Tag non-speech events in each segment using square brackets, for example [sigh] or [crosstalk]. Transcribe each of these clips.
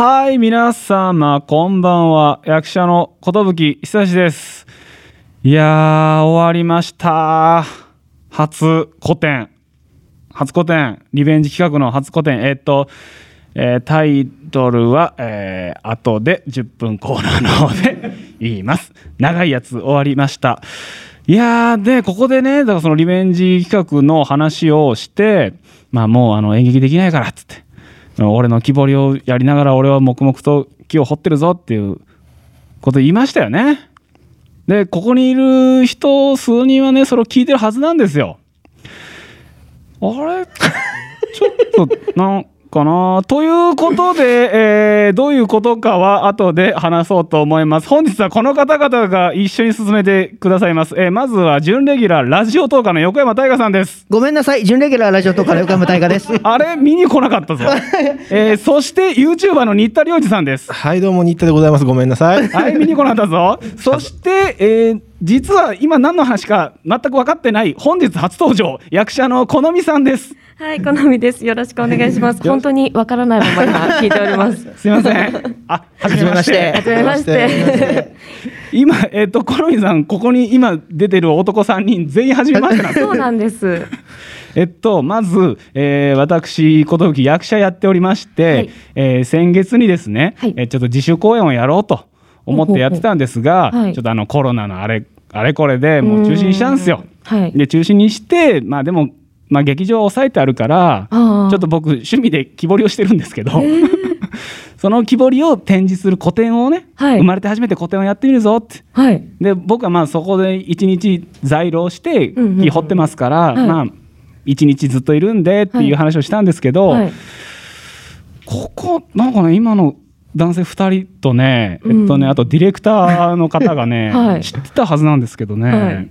はい、皆様、こんばんは。役者の寿久志です。いやー、終わりました。初古典。初古典。リベンジ企画の初古典。えーっと、えータイトルは、えー後で10分コーナーの方で [laughs] 言います。長いやつ終わりました。いやー、で、ここでね、だからそのリベンジ企画の話をして、まあもうあの演劇できないからっつって。俺の木彫りをやりながら俺は黙々と木を彫ってるぞっていうこと言いましたよね。でここにいる人数人はねそれを聞いてるはずなんですよ。あれ？[laughs] ちょっとなんかなということで、えーどういうことかは後で話そうと思います。本日はこの方々が一緒に進めてくださいます。えーまずは準レギュラーラジオトーカーの横山大河さんです。ごめんなさい、準レギュラーラジオとから横山大河です。[laughs] あれ見に来なかったぞ。[laughs] えーそして YouTuber の新田良二さんです。はい、どうも、新田でございます。ごめんなさい。はい、見に来なかったぞ。そして、えー実は今何の話か全く分かってない本日初登場役者の好みさんです。はい、好みです。よろしくお願いします。本当にわからないまま今聞いております。[laughs] すいません。あ、はじめまして。はじめまして。今えっ、と好みさんここに今出てる男3人全員はじめましてなんです。そうなんです。えっとまず、えー私寿役者やっておりまして、はいえー先月にですね、はいえーちょっと自主公演をやろうと思ってやってたんですが、ちょっとあのコロナのあれあれこれでもう中止にしたんですよ。はい。で中止にしてまあでも、まあ、劇場は抑えてあるからちょっと僕趣味で木彫りをしてるんですけど、[laughs] その木彫りを展示する個展をね、はい。生まれて初めて個展をやってみるぞって。はい。で僕はまあそこで一日在廊してうんうんうん。木彫ってますから、はい。まあ一日ずっといるんでっていう話をしたんですけど、はい。ここなんかね今の男性2人とね、うんえっとねあとディレクターの方がね、[laughs] はい知ってたはずなんですけどね、はい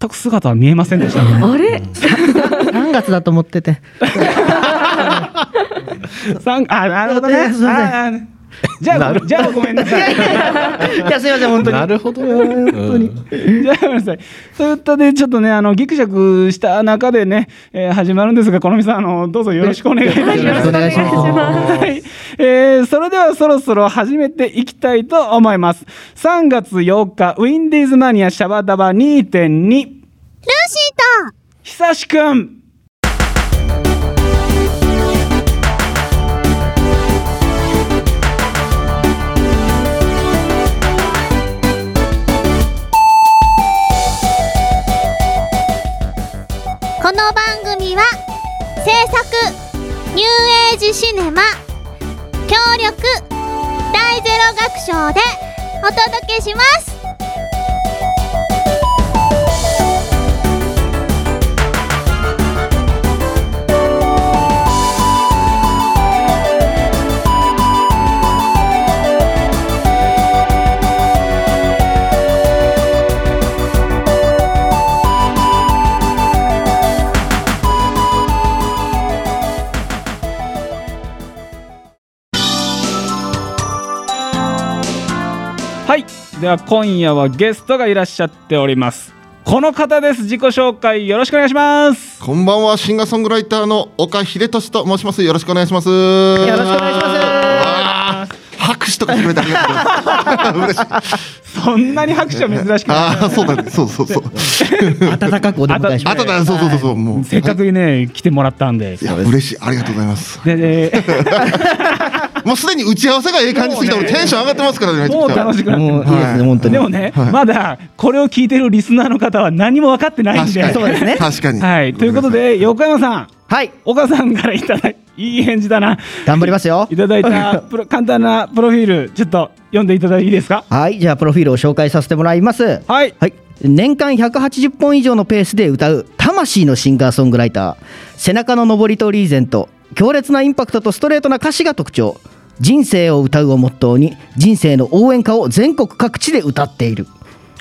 全く姿は見えませんでしたね。あれ？[laughs] 3月だと思ってて。[laughs] さんあなるほどね。じゃあじゃあごめんなさい。いや、すいません、本当に。なるほどね。本当に。じゃあごめんなさい。そういったでちょっとねあのギクシャクした中でね、えー始まるんですがこのみさんあのどうぞよろしくお願いいたします。よろしくお願いしますはい、えーそれではそろそろ始めていきたいと思います。3月8日ウィンディーズマニアシャバダバ2.2ルーシーと久しくん。の番組は制作ニューエイジシネマ協力大ゼロ学賞でお届けします。では今夜はゲストがいらっしゃっております。この方です。自己紹介よろしくお願いします。こんばんは、シンガーソングライターの岡秀俊と申します。よろしくお願いします。よよろしくお願いします。拍手とか。[laughs] そんなに拍手は珍しくない。ああ、そうだね。そうそうそう。温かくお出迎えします。あとだ、そうそうそうそう、もう。せっかくね来てもらったんでい。や、嬉しい。ありがとうございます。でで [laughs] もうすでに打ち合わせがええ感じすぎたので、テンション上がってますからね。もう楽しくなってもういいですね、はい本当に。でもね、まだこれを聞いてるリスナーの方は何も分かってないんで。確かに。そうですね確かに。はい、ということで横山さん、はい、岡さんからいただいいい返事だな。頑張りますよい。ただいたプロ [laughs] 簡単なプロフィールちょっと読んでいただいていいですか？はい、じゃあ、プロフィールを紹介させてもらいます。はい。はい、年間180本以上のペースで歌う魂のシンガーソングライター背中の上りとリーゼント強烈なインパクトとストレートな歌詞が特徴人生を歌うをモットーに人生の応援歌を全国各地で歌っている。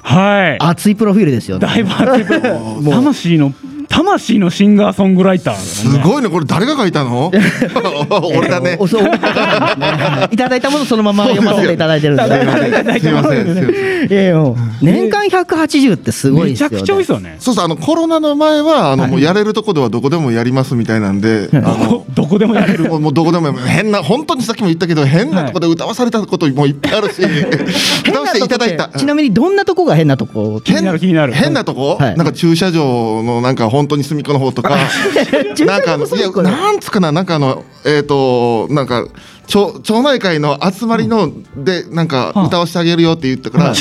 はい。熱いプロフィールですよね。だいぶ熱いプロ [laughs] 魂の魂のシンガーソングライターだね、すごいねこれ誰が書いたの？[laughs] 俺だね。おそう [laughs] いただいたものそのまま読ませていただいてるんで。すいません。すいません。[laughs] 年間180ってすごいですよ、ね。めちゃくちゃ多いですよね。そうそうあのコロナの前はあの、もうやれるとこではどこでもやりますみたいなんで、あのどこでもやれる。もうもうどこでも変な本当にさっきも言ったけど変なとこで歌わされたこともいっぱいあるし、歌わせていただいた。ちなみにどんなとこが変なとこ？気になる気になる。変なとこ、はい。なんか駐車場のなんか本当に隅っこの方とか。[laughs] なんかいやなんつうかななんかあのえっ、となんか町町内会の集まりのでなんか歌わせてあげるよって言ったから、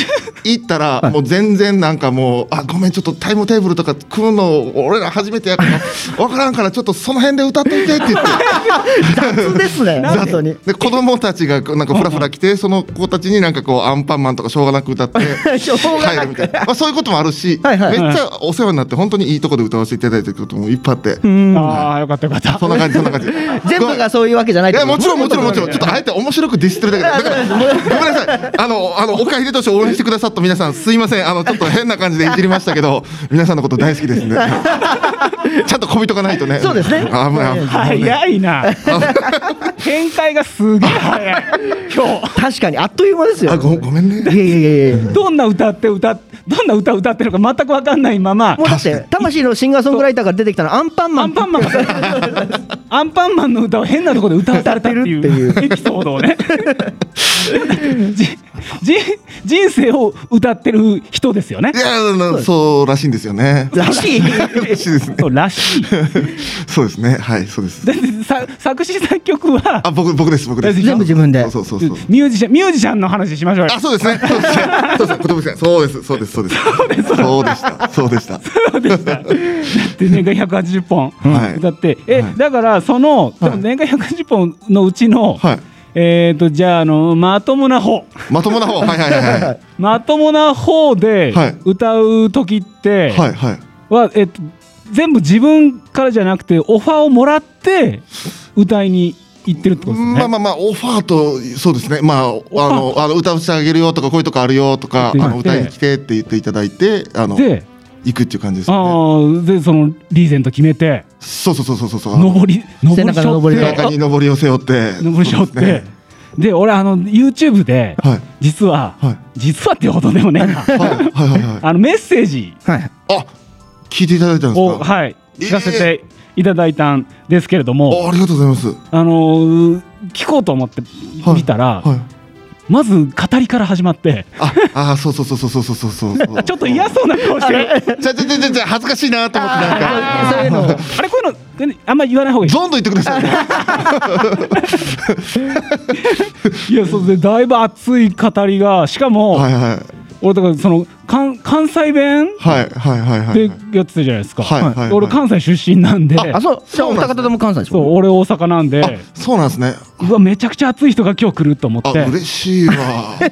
行ったらもう全然なんかもうあごめんちょっとタイムテーブルとか組むの俺ら初めてやから分からんからちょっとその辺で歌っといてって言って。雑ですね [laughs] 本当に。で子供たちがなんかフラフラ来てその子たちになんかこうアンパンマンとかしょうがなく歌って [laughs] 帰るみたいな、まあ、そういうこともあるし、はいはい。めっちゃお世話になって本当にいいとこで歌わせていただいてることもいっぱいあって、ああよかったよかった。そんな感じそんな感じ。[laughs] 全部がそういうわけじゃないいやもちろんもちろんもちろんちょっとあえて面白くディスってるだけで。だからごめんなさい。あのあのお帰りとして応援してくださった皆さんすいません。あのちょっと変な感じでいじりましたけど皆さんのこと大好きですね [laughs] ちゃんとこびとかないとね。そうですね。危ない危ない。早いな。展開がすげえ。早い今日。確かにあっという間ですよ。あごごめんね。いやいやいやどんな歌って歌っどんな歌歌ってるのか全く分かんないまま。もうだって魂のシンガーソングライターから出てきたのアンパンマン。アンパンマンアンパンマンの歌を変なところで歌わされたっていうエピソードをね。[laughs] 人生を歌ってる人ですよね。いやそうらしいんですよね。らしい。らしいですね。そうらしい。[laughs] そうですね。はいそうです。でさ作詞作曲はあ僕僕です僕です。全部自分で。そうそうそうそう。ミュージシャンミュージシャンの話しましょうよ。あそうですね。そうですね。そうですそうです。そうです。そうです。そうでした。そうでした。そうでした。だって年間180本はい。歌って、え、はい。だからその、でも年間180本のうちの、はいえっ、とじゃああのまともな方、まともな方。はいはいはいはい。[laughs] まともな方ではい。歌う時ってはいはい。は、えっと全部自分からじゃなくてオファーをもらって歌いに行ってるってことですね。まあまあまあオファーとそうですね。まああのあの歌わせてあげるよとかこういうとこあるよとかあでの歌いに来てって言っていただいてあので、行くっていう感じですね。ーでそのリーゼント決めて。そうそうそうそうそう。上り上り背中の上り背背中に上りを背負って。上りしょって、ね。で俺あの YouTube で、はい。実は、はい。実はっていうほどでもねはいはいはいはいあのメッセージ。はい。あ聞いていただいたんですを、かはい、聞かせていただいたんですけれども、あありがとうございます。あのー聞こうと思ってはい見たら、はいまず語りから始まってああそうそうそうそうそうそうそう [laughs] ちょっと嫌そうな顔してじゃじゃじゃじゃ恥ずかしいなと思ってなんか [laughs] あれこういうのあんま言わない方がいい。どんどん言ってください。[laughs] いや、そうですね。だいぶ熱い語りが、しかも。はいはい俺だからその関関西弁？はいはいはいはい。でやってたじゃないですか、はいはいはい。俺関西出身なんで。あそうじゃあお二方とも関西でしょ？そう俺大阪なんで。あそうなんですね。うわめちゃくちゃ熱い人が今日来ると思あって。嬉しいわ。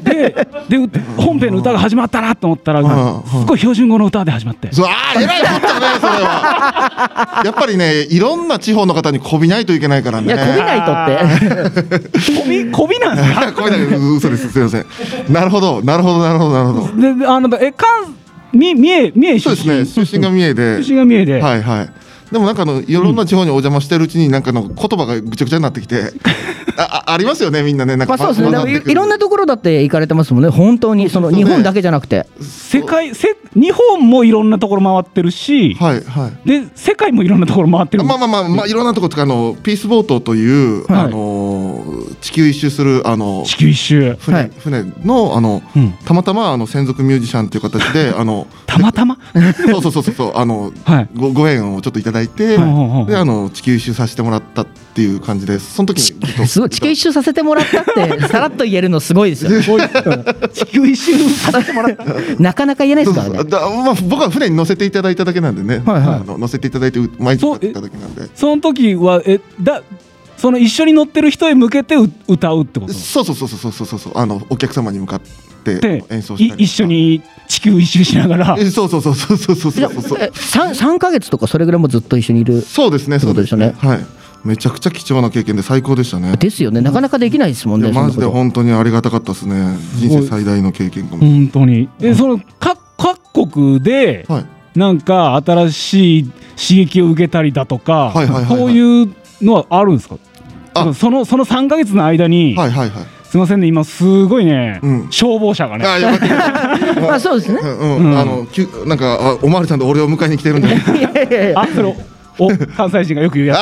ででう本編の歌が始まったなと思ったらうんすごい標準語の歌で始まって。そうあーえらいこったねそれは。やっぱりねいろんな地方の方にこびないといけないからね。いやこびないとって。[laughs] こびこびなんですか？[laughs] こびない嘘ですすいません。なるほどなるほどなるほどなるほど。でであのえ関み三重三重出そう身ですね。出身が三重で。出身が三重で、はいはいでもなんかあのいろんな地方にお邪魔してるうちになんかの言葉がぐちゃぐちゃになってきて [laughs] ああありますよねみんなね。なんかまあそうですね。いろんなところだって行かれてますもんね。本当にその日本だけじゃなくて。世界せ日本もいろんなところ回ってるし、はいはい。で世界もいろんなところ回ってる。まあまあまあまあいろんなところとかあのピースボートという、はい。あの地球一周するあの地球一周。船,、はい。船のあの、うん。たまたまあの専属ミュージシャンという形であの [laughs] たまたま？[laughs] そうそうそうそうそうあの、はい。ごご縁をちょっといただいて、はい。であの地球一周させてもらったっていう感じです。その時にすごい地球一周させてもらったって [laughs] さらっと言えるのすごいですよ。地球一周させてもらった。なかなか言えないでそうそう。すからねだまあ、僕は船に乗せていただいただけなんでね、はいはい。あの乗せていただいてう毎日歌ただけなんで。その時はえだその一緒に乗ってる人へ向けてう歌うってこと？そうそうそうそうそうそうそう。あのお客様に向かってで演奏したりい一緒に地球一周しながら。えそうそうそうそうそうそうそう三三ヶ月とかそれぐらいもずっと一緒にいるそうですねってことですよねはいめちゃくちゃ貴重な経験で最高でしたねですよねなかなかできないですもんいねマジで本当にありがたかったですね人生最大の経験かも、本当にえその各各国ではいなんか新しい刺激を受けたりだとか、はいはいはいはいこういうのはあるんですかあそのその3か月の間に、はいはいはいすいませんね。今すごいね、うん。消防車がね。あよかったまあそうですね。うんあのきゅなんかあおまわりさんと俺を迎えに来てるんだよいやいやいや。あそれお関西人がよく言うやつ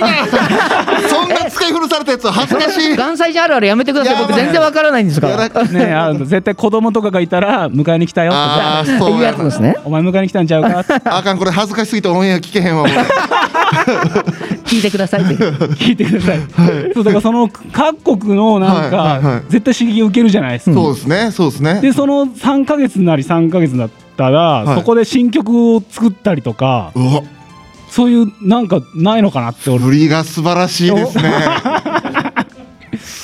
なんだそんな使い古されたやつ恥ずかしい。関西人あるあるやめてください僕全然わからないんですからねあの絶対子供とかがいたら迎えに来たよって。あーそういうややつですね。お前迎えに来たんちゃうかって。あかんこれ恥ずかしすぎてオンエア聞けへんわ俺 [laughs] 聞いてくださいって。聞いてください、そうだからその各国のなんか、はいはいはい。絶対刺激を受けるじゃないですか、そうですねそうですね。でその3か月なり3か月だったら、はい。そこで新曲を作ったりとかうわそういうなんかないのかなって俺。振りが素晴らしいですね。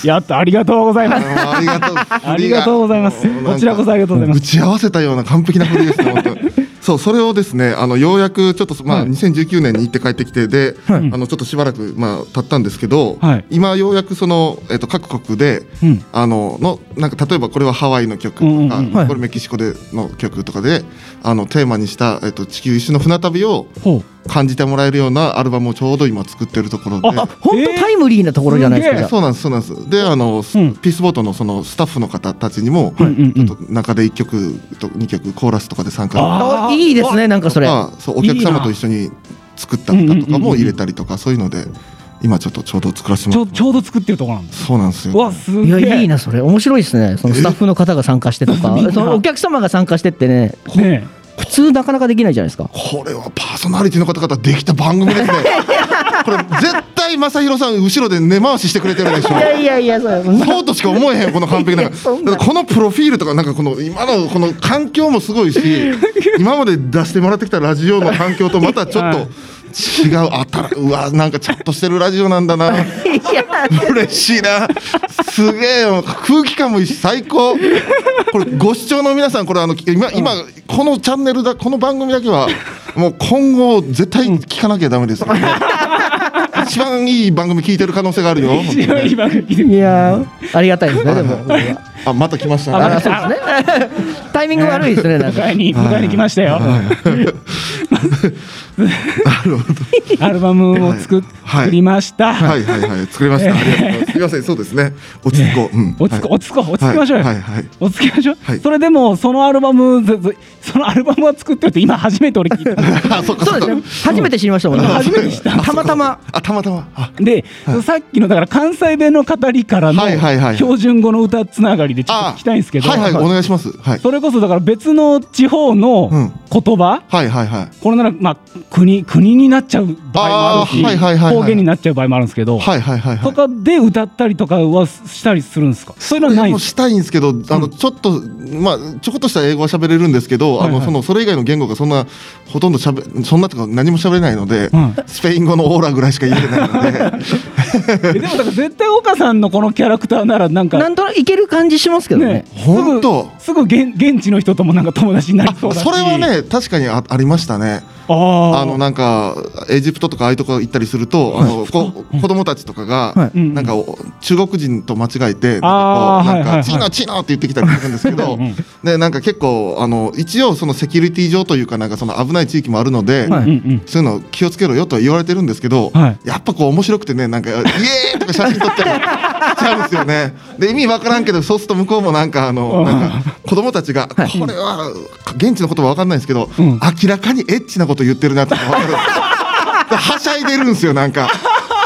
やったありがとうございます。ありがとう。[laughs] ありがとうございます。こちらこそありがとうございます。打ち合わせたような完璧な振りですね本当。に [laughs] そうそれをですねあのようやくちょっとまあ、はい。2019年に行って帰ってきてで、はい。あのちょっとしばらくまあ経ったんですけど、はい。今ようやくそのえっと各国で、うん。あののなんか例えばこれはハワイの曲とか、うんうんうん。はい。これメキシコでの曲とかであのテーマにした、えっと、地球一周の船旅をほ感じてもらえるようなアルバムをちょうど今作ってるところで。あ本当タイムリーなところじゃないですかえー。そうなんですそうなんです。であの、うん。ピースボートのそのスタッフの方たちにも、うんうんうん。ちょっと中で1曲と2曲コーラスとかで参加いいですねなんかそれ。あそうお客様と一緒に作った歌とかも入れたりとかそういうので今ちょっとちょうど作らせてもらってちょうど作ってるところなんですそうなんですよ。うわすげいえやいいなそれ。面白いですね。そのスタッフの方が参加してとか。そのお客様が参加してってね。ね普通なかなかできないじゃないですか。これはパーソナリティの方々できた番組ですね。[laughs] これ絶対正弘さん後ろで根回ししてくれてるでしょ。いやいやいやそうとしか思えへんこの完璧 [laughs] な。このプロフィールとかなんかこの今のこの環境もすごいし [laughs] 今まで出してもらってきたラジオの環境とまたちょっと違うあたらうわなんかちゃんとしてるラジオなんだな。[laughs] 嬉しいな。すげえよ。空気感もいいし最高。これご視聴の皆さんこれあの今今このチャンネルだこの番組だけはもう今後絶対聞かなきゃダメですよ。[laughs] 一番いい番組聞いてる可能性があるよ。一番いい番組聞いやーありがたいですねでもあまた来ましたね。あらそうですね。[laughs] タイミング悪いですねなんか。迎えに迎えに来ましたよ。アルバムを作はい作りました。はいはいはい。作りました。[laughs] ありがとうございます。すみません。そうですね。落ち着こ。う。うん。落ち着こう落ち着こう落ち着きましょうよ。はいはいはい。落ち着きましょう。はい。それでもそのアルバムそのアルバムは作ってるって今初めて俺聞いた。[laughs] あそっかそうですね。初めて知りましたもんね。初めて知った。たまたま。あたまたま。あ。で、さっきのだから関西弁の語りからのはいはいはい。標準語の歌つながりでちょっとあ聞きたいんですけど、はいはいお願いします。はい。それこそだから別の地方のうん。言葉、はいはいはい。これならまあ国国になっちゃう場合もあるし、はいはいはい方言になっちゃう場合もあるんですけど、はいはいはいはい。とかで歌ったりとかはしたりするんですか？そういうのはない。んですもしたいんですけど、あのちょっとまあちょこっとした英語は喋れるんですけど、はい。はいあのそのそれ以外の言語がそんなほとんど喋そんなとか何も喋れないので、うん。スペイン語のオーラぐらいしか言えないので、[laughs] えでもだから絶対岡さんのこのキャラクターならなんかなんとなくいける感じしますけどね。ね。本当。すぐすぐ現現地の人ともなんか友達になりあそうだし。それはね確かにあありましたね。あのなんかエジプトとかああいうとこ行ったりすると、あのこ [laughs] 子供たちとかが、はい。うんなんかお中国人と間違えて、なんかチーノチーノって言ってきたりするんですけどでなんか結構あの一応そのセキュリティ上というかなんかその危ない地域もあるので、はい。そういうの気をつけろよとは言われてるんですけど、はい。やっぱこう面白くてねなんかイエーイとか写真撮ったり [laughs] しちゃうんですよね。で意味わからんけどそうすると向こうもなんかあのなんか子供たちがこれは現地の言葉わかんないんですけど、うん。明らかにエッチなことこと言ってるなってわかる。[laughs] はしゃいでるんですよなんか。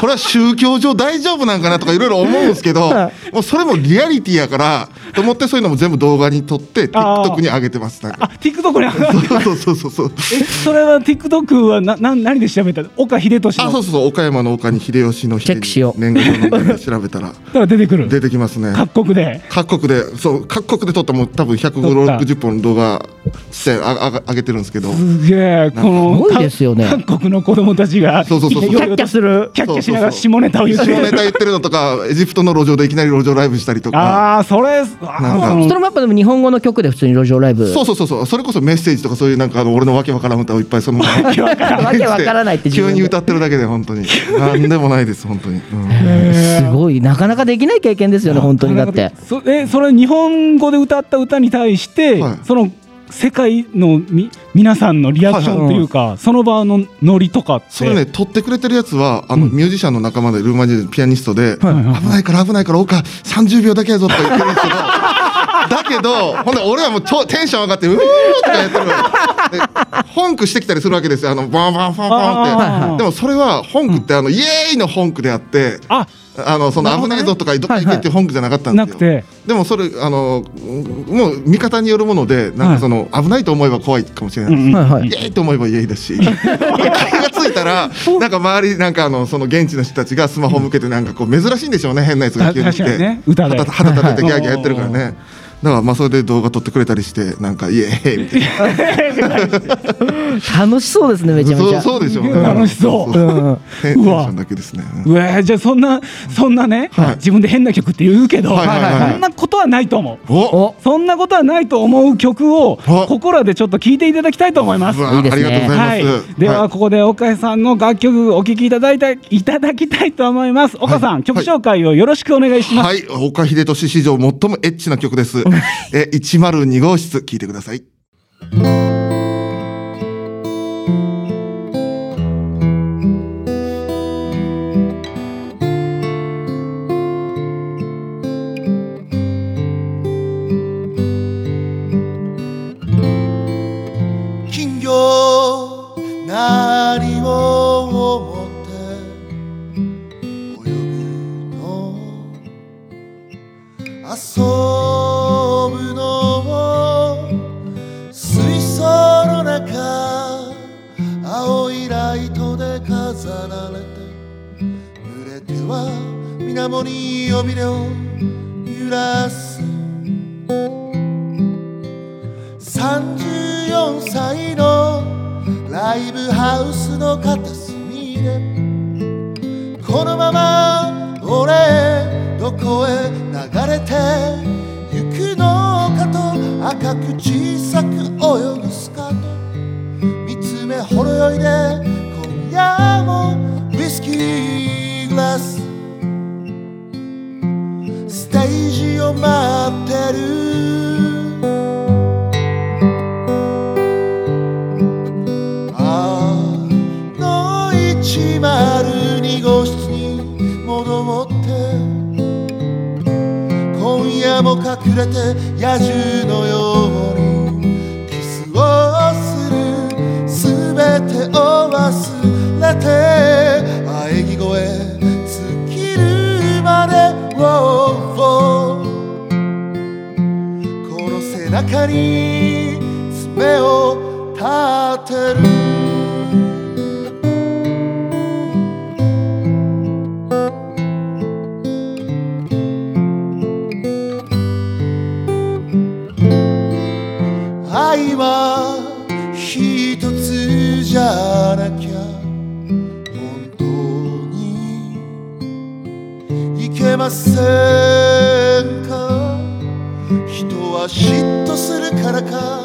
これは宗教上大丈夫なんかなとかいろいろ思うんですけど、もうそれもリアリティやからと思ってそういうのも全部動画に撮って TikTok に上げてます。なんか。あ TikTok に上がってそうそうそうそう。えそれは TikTok はなな何で調べた岡秀俊の。あそうそうそう。岡山の岡に秀吉の秀チェックしよう。年号の調べたら。[laughs] から出てくる。出てきますね。各国で。各国でそう各国で撮ったもう多分160本動画してああ上げてるんですけど。すげえ。このすごいですよね。各国の子供たちが。そうそうそうキャッキャする。キャッキャしながら下ネタを言って下ネタ言ってるのとかエジプトの路上でいきなり路上ライブしたりとか。ああそれあなんか。ーそのそれもやっぱでも日本語の曲で普通に路上ライブ。そうそうそう。そうそれこそメッセージとかそういうなんかあの俺のわけわからん歌をいっぱいその [laughs] まま [laughs] わけわからないって急に歌ってるだけで本当に。なんでもないです本当に、うんすごい。なかなかできない経験ですよね本当に。だって。そえそれ日本語で歌った歌に対して、はい。その世界のみ皆さんのリアクションというか、その場のノリとかって。それね撮ってくれてるやつはあの、ミュージシャンの仲間でルーマニア人のピアニストで、はいはい危ないから危ないから岡30秒だけやぞとか言ってるんですけどだけどほんで俺はもう超テンション上がってうーとかやってるでホンクしてきたりするわけですよ。あのバンバンバンバンって。でもそれはホンクってあの、イエーイのホンクであってああのその危ないぞとかどっか行けっていうホンクじゃなかったんですよ、なくて。でもそれあのもう見方によるものでなんかその、危ないと思えば怖いかもしれないです、うんはいはい。イエーイと思えばイエーイだし。気がついたら [laughs] なんか周りなんかあのその現地の人たちがスマホ向けてなんかこう珍しいんでしょうね変なやつが急に来て。ね。旗旗立ててギャーギャーやってるからはい。はねだからまあそれで動画撮ってくれたりしてなんかイエーイみたいな。楽しそうですねめちゃめちそう。ゃそう。でしょうね [laughs] 楽しそううんテンションだけですね。うわじゃあそんなそんなね、はい。自分で変な曲って言うけど、はいはいはい。はいそんなことはないと思う。そんなことはないと思う曲をあここらでちょっと聞いていただきたいと思います。いいですね。ありがとうござはいいます、ではここで岡井さんの楽曲お聴きいただいたいただきたいと思います。岡さん、曲紹介をよろしくお願いします。はい、岡秀俊史上最もエッチな曲です。え、102号室聞いてください。に尾びれを揺らす。34歳のライブハウスの片隅でこのまま俺どこへ流れて行くのかと赤く小さく泳ぐスカート。見つめほろ酔いで待ってる。あの102号室に戻って今夜も隠れて野獣のようにキスをするすべてを忘れて。中に爪を立てる。愛は一つじゃなきゃ本当にいけません。は嫉妬するからか。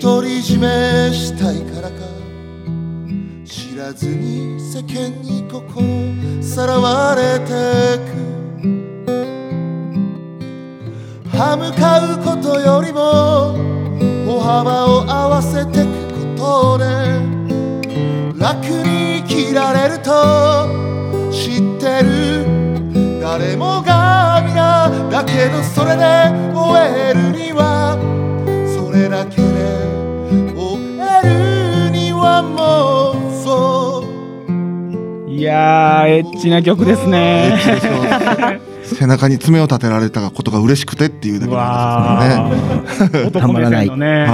独り占めしたいからか。知らずに世間に心さらわれてく。歯向かうことよりも歩幅を合わせてくことで楽に生きられると知ってる。誰もがだけどそれで終えるにはそれだけで終えるにはもうそう。いやーエッチな曲ですね。[laughs] 背中に爪を立てられたことが嬉しくてっていうだけなんですけどね。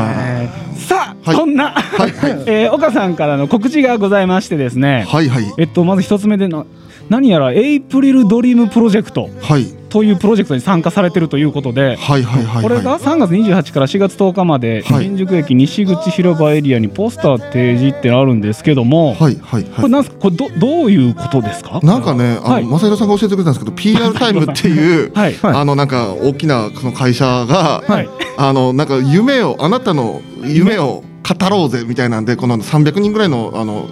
さあ、はい。そんな、[laughs] えー岡さんからの告知がございましてですね。はいはい。えっとまず一つ目でな何やらエイプリルドリームプロジェクトはい。というプロジェクトに参加されてるということで。これがは3月28から4月10日まではい。新宿駅西口広場エリアにポスター提示ってあるんですけども、いはいはいはい。これなんすか？これどどういうことですか？なんかね、あはい。弘さんが教えてくれたんですけど、PR タイムっていう、はい。[laughs] あの、なんか、大きな、その会社が、はい。あの、なんか、夢を、あなたの夢を語ろうぜ、みたいなんで、この300人ぐらいの、あの、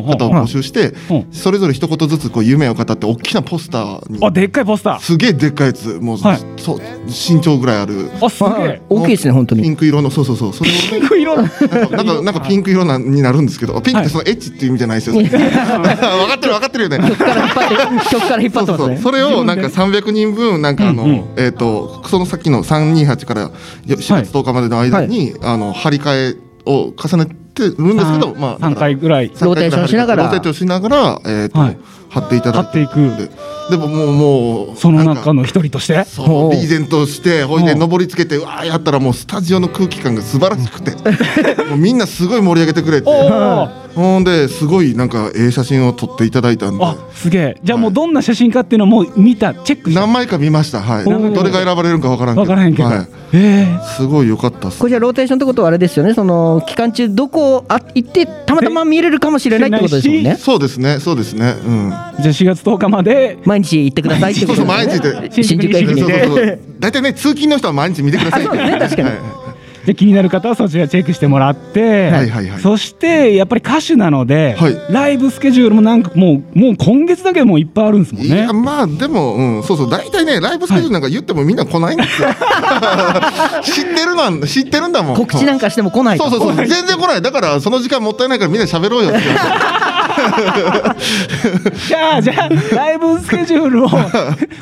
方を募集してう。んそれぞれ一言ずつこう夢を語って大きなポスターに。あでっかいポスター。すげえでっかいやつ。もう、はい。そう身長ぐらいある。あすげえ。大きいですね本当ピにンク色のそうそうそう。それをピンク色の。なんかなんかなんかピンク色なになるんですけどピンクってそのエッチっていう意味じゃないですよ。分かってる分かってるよね。曲から引っ張って曲から引っ張それをなんか300人分なんかあの、うんうん。えっ、とそのさっきの328からよ4月10日までの間に、あの張り替えを重ねてるんですけど、まあ3回ぐらい。ローテーションしながら。ローテーションしながらえっ、と、はい貼っていただいて。貼っていく。ででももうもうその中の一人として？そうリーゼントしてほいでうん登りつけてうわーやったらもうスタジオの空気感が素晴らしくて [laughs] もうみんなすごい盛り上げてくれて。おおほんですごいなんかええ写真を撮っていただいたんで。あすげえ。じゃあもうどんな写真かっていうのも見たチェック何枚か見ました？はい。どれが選ばれるかわからんけど。分からへんけど、はい。えすごい良かったっす。これじゃあローテーションってことはあれですよね。その期間中どこあ行ってたまたま見れるかもしれないってことですもんね。そうですねそうですね。うん。ー、じゃあ4月10日まで毎日行ってくださいってそうそうことね毎日で新宿駅にそうそうそう。大体ね通勤の人は毎日見てください。あそうですね確かに。はい。で気になる方はそちらチェックしてもらって、はいはいはい。そしてやっぱり歌手なので、はい。ライブスケジュールもなんかもうもう今月だけでもういっぱいあるんですもんね。いや。まあでも、うん、そうそう。大体ねライブスケジュールなんか言ってもみんな来ないんですよ。[laughs] 知ってるなん知ってるんだもん。告知なんかしても来ないと。そうそうそう。全然来ない。だからその時間もったいないからみんな喋ろうよって [laughs] じゃあじゃあライブスケジュールを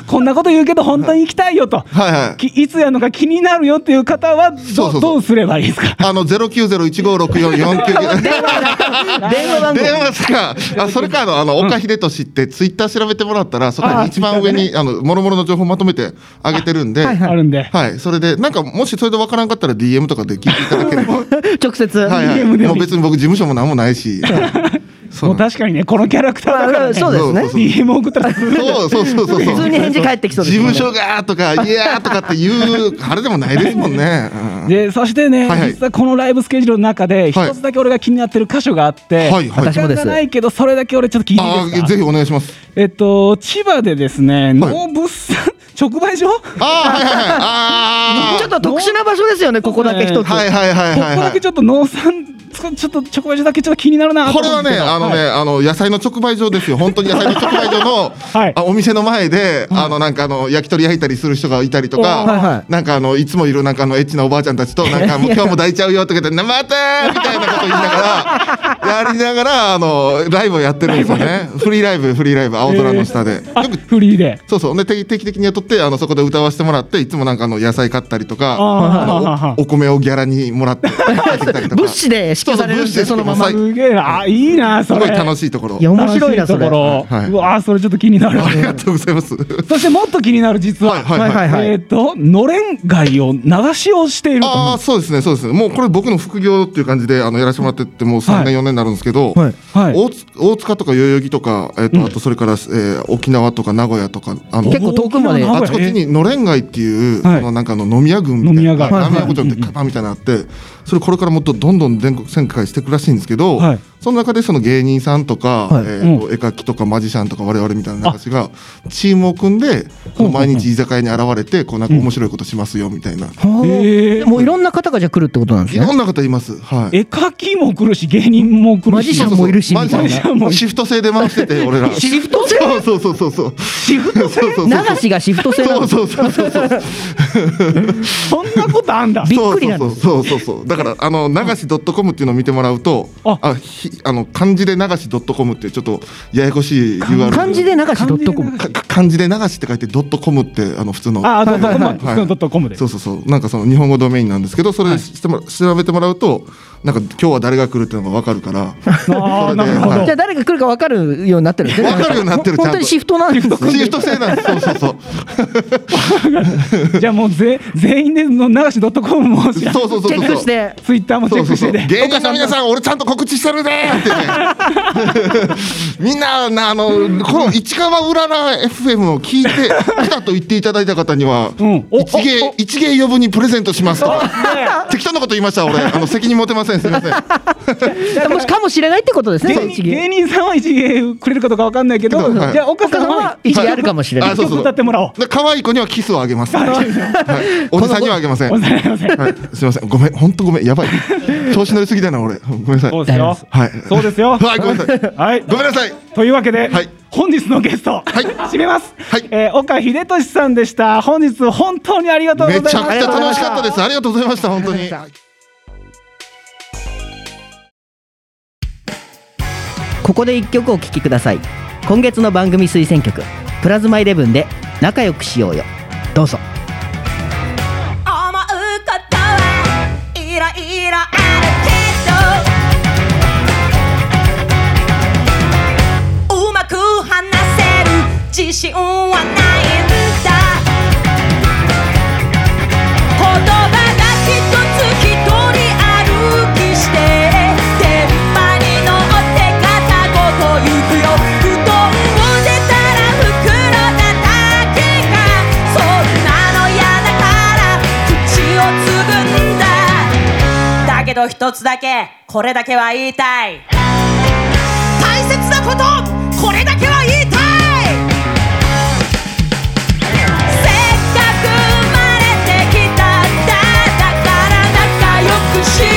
こんなこと言うけど本当に行きたいよと。はいはい。きいつやるのか気になるよっていう方はどそうそうそう。どうすればいいですか？あのゼロ九ゼロ一五六四四九電話番号。電話かあそれかあのあの岡秀俊ってツイッター調べてもらったらそこに一番上にあのもろもろの情報まとめてあげてるんで、あるんで。はい、それで、なんか、もしそれで分からんかったら DM とかで聞いていただければ。[laughs] 直接、はいはい。DM でも。別に僕事務所も何もないし。[laughs] もう確かにねこのキャラクターだからね。そうですね。そうそう DM 送ったらそうそうそうそうそう。普通に返事返ってきそう事ですね。務所がとか、いやーとかっていう、あれでもないですもんね。うんでそしてね、はいはい。実はこのライブスケジュールの中で一つだけ俺が気になってる箇所があって、はいはい。時間がないけどそれだけ俺ちょっと聞いていいですかぜひお願いします。えっと千葉でですね、ノー物産直売所？ああ、はいはいはい。あ [laughs] ちょっと特殊な場所ですよねここだけ一つ、あ。はいはいはいここだけち。ょっと農産ちょっと直売所だけちょっと気になるなとこれはね、あのね、はいあの野菜の直売所ですよ。本当に野菜の直売所の、[laughs] はいあお店の前で、あのなんかあの焼き鳥焼いたりする人がいたりとか、なんかあのいつもいるなんかあのエッチなおばあちゃんたちと [laughs] なんかもう今日も抱いちゃうよとか言って、なまたーみたいなこと言いながらやりながらあのライブをやってるんですよね。フリーライブフリーライブ青空の下で。よあくフリーでそうそうね定定期的に雇ってあのそこで歌わせてもらっていつもなんかあの野菜買ったりとかあおお米をギャラにもらって [laughs] 帰ってきたりとか。物資で支給されるんでそのまま。すげえな。あいいなそれ。すごい楽しいところ。いや面白いなそれ。うわーそれちょっと気になる。ありがとうございます。そしてもっと気になる実は、はいはいはい。えっ、とのれん街を流しをしているとああそうですねそうですね。もうこれ僕の副業っていう感じであのやらせてもらってってもう3はい。年4年になるんですけど、はい。はい。大津大塚とか代々木とか、えっとあとそれから、えー沖縄とか名古屋とかあの結構遠くまであちこちにのれん街っていう、はい。そのなんかあの飲み屋群みたいな飲み屋街ラーメン屋カみたいなのあってそれこれからもっとどんどん全国展開していくらしいんですけど、はい。その中でその芸人さんとか、はい。えーと絵描きとかマジシャンとか我々みたいな人たちがチームを組んでこう毎日居酒屋に現れてこうなんか面白いことしますよみたいな、はあ。へえもうい。ろんな方がじゃあ来るってことなんですね。いろんな方います。はい。絵描きも来るし芸人も来るし。マジシャンもいるしマジみたいな。シャンもシフト制で回してて俺ら。シフト制？そうそうそうそう。シフトそうそうそう。流しがシフト制なの？そうそうそうそう。そう。そんなことあんだ。びっくりなんそうですそうそうそう。そう。だからあの流しドットコムっていうのを見てもらうと、あ。あひあの漢字で流しドットコムってちょっとややこしい URL。漢字で流しドットコム。かか漢字で流しって書いてドットコムってあの普通の。ああドットコム、はい普通のドットコムで、そうそうそう。なんかその日本語ドメインなんですけどそれでしてもら調べてもらうとなんか今日は誰が来るっていうのが分かるから [laughs] じゃあ誰が来るか分かるようになってるんですね。分かるようになってる本当にシフトなんですね。シフト制なんです。そうそうそう。[laughs] じゃあもうぜ全員での流しドットコムもそうそうそうそうチェックしてツイッターもチェックして。て芸人の皆さん俺ちゃんと告知してるねってね。[laughs] みんななあのこの市川うらら FM を聞いて来たと言っていただいた方には、うん。お一芸一芸余分にプレゼントしますと。か適当なこと言いました俺。あの責任持てませんせんすみません。[laughs] もしかもしれないってことですね。芸人さんは一芸くれるかどうかわかんないけど、じゃあ岡さんは一芸あるかもしれないあそうそう曲歌ってもらおう。で可愛い子にはキスをあげます。はい。おじさんにはあげません。すすみません。ごめん。本当ごめん。やばい。調子乗りすぎだな俺。ごめんなさい。そうですよ。はい。そうですよ。はい。ごめんなさい。はい。ごめんなさい。というわけで、はい本日のゲスト、はい締めます。はいえー岡秀俊さんでした。本日本当にありがとうございました。めちゃくちゃ楽しかったです。ありがとうございました。本当に。ここで一曲お聴きください。今月の番組推薦曲「プラズマイレブン」で「仲良くしようよ」どうぞ。思うことはいろいろあるけどうまく話せる自信はない。ど一つだけこれだけは言いたい。大切なことこれだけは言いたい。せっかく生まれてきたんだ。だから仲良くし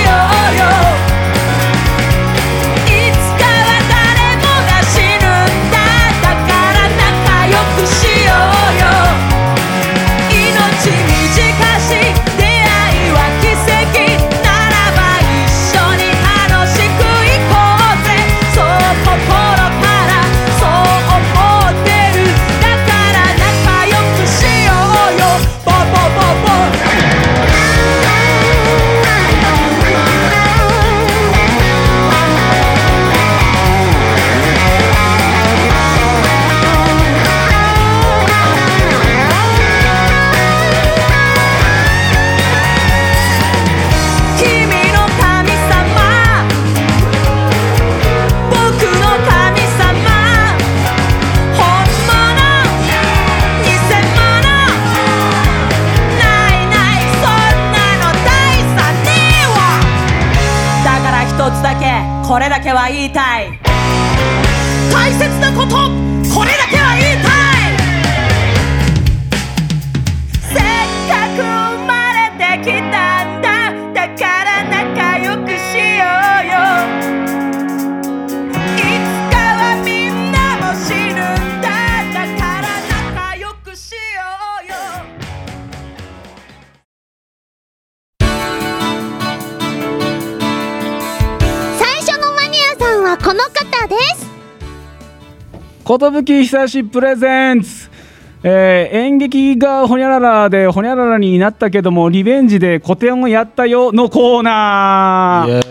これだけ寿久しプレゼンツ、えー演劇がほにゃららでほにゃららになったけどもリベンジで古典をやったよのコーナー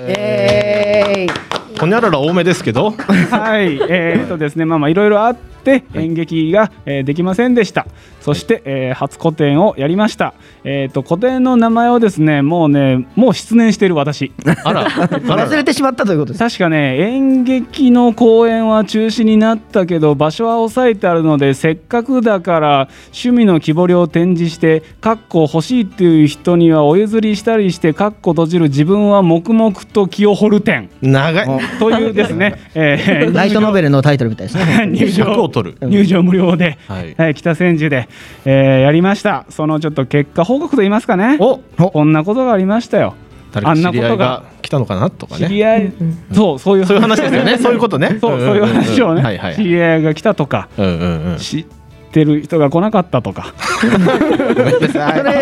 ほにゃらら多めですけど。はいえー、とですねまあまあいろいろあって演劇が、えーできませんでした。そして、えー初古典をやりました。えー、と古典の名前をですねもうねもう失念している私。[laughs] あら。忘れてしまったということです。確かね演劇の公演は中止になったけど場所は抑えてあるのでせっかくだから趣味の木彫りを展示してかっこ欲しいっていう人にはお譲りしたりしてかっこ閉じる自分は黙々と気を掘る展。長い。というですね、[laughs] えーライトノベルのタイトルみたいですね。入場取る。入場無料で、ははいい北千住で、えーやりましたそのちょっと結果報告と言いますかねお、こんなことがありましたよ誰かあんな知り合いことがが来たのかなとかね。知り合い、そうそういうそういう話ですよね。そういうことね。そうそういう話をね、はいはい知。り合いが来たとかうんうんうん。知ってる人が来なかったとか。それ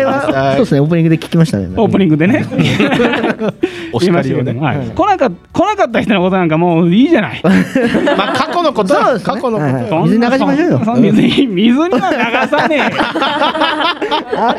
はそうですねオープニングで聞きましたね。オープニングでね。[laughs] お叱りをね。したけど、はい来なか来なかった人のことなんかもういいじゃない。まあ過去のこと過去のこと水に流しましょうよ。水に水には流さねえよ。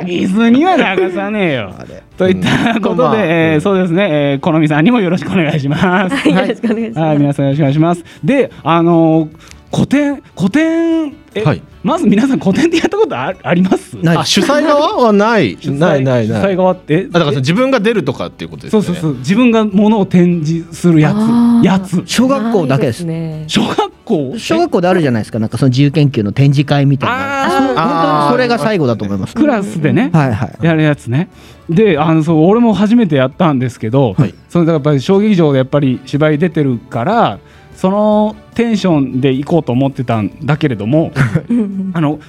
[laughs] 水には流さねえよ。といったことで、まあえーそうですね、えー、好みさんにもよろしくお願いします。よろしくお願いします。はい、皆さんよろしくお願いします。で、あのー古典古典え、はいまず皆さん古典でやったことああります？あ主催側 [laughs] はない。主催ないない主催ない側って？あだから自分が出るとかっていうことですよね。そうそうそう。自分がものを展示するやつ。やつ。小学校だけです。ないね。小学校？小学校であるじゃないですか。なんかその自由研究の展示会みたいな。あー。そう本当にそれが最後だと思います。クラスでね、はいはい。やるやつね。であのそう俺も初めてやったんですけど、はい。そのだからやっぱり小劇場でやっぱり芝居出てるからそのテンションで行こうと思ってたんだけれども [laughs] あの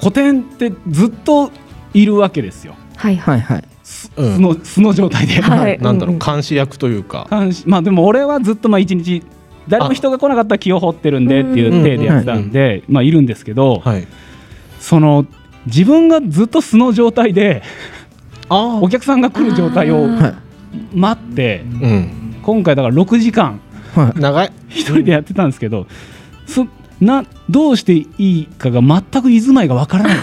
古典ってずっといるわけですよ。はいはい。はいはい。素うんの素の状態で。はい。なんだろううん監視役というか。監視まあでも俺はずっとまあ一日誰も人が来なかったら気を掘ってるんでっていう体でやってたんで、まあいるんですけど、はい。その自分がずっと素の状態であお客さんが来る状態をはい待ってうん。今回だから6時間長い？一人でやってたんですけど、そなどうしていいかが全く居住まいがわからない。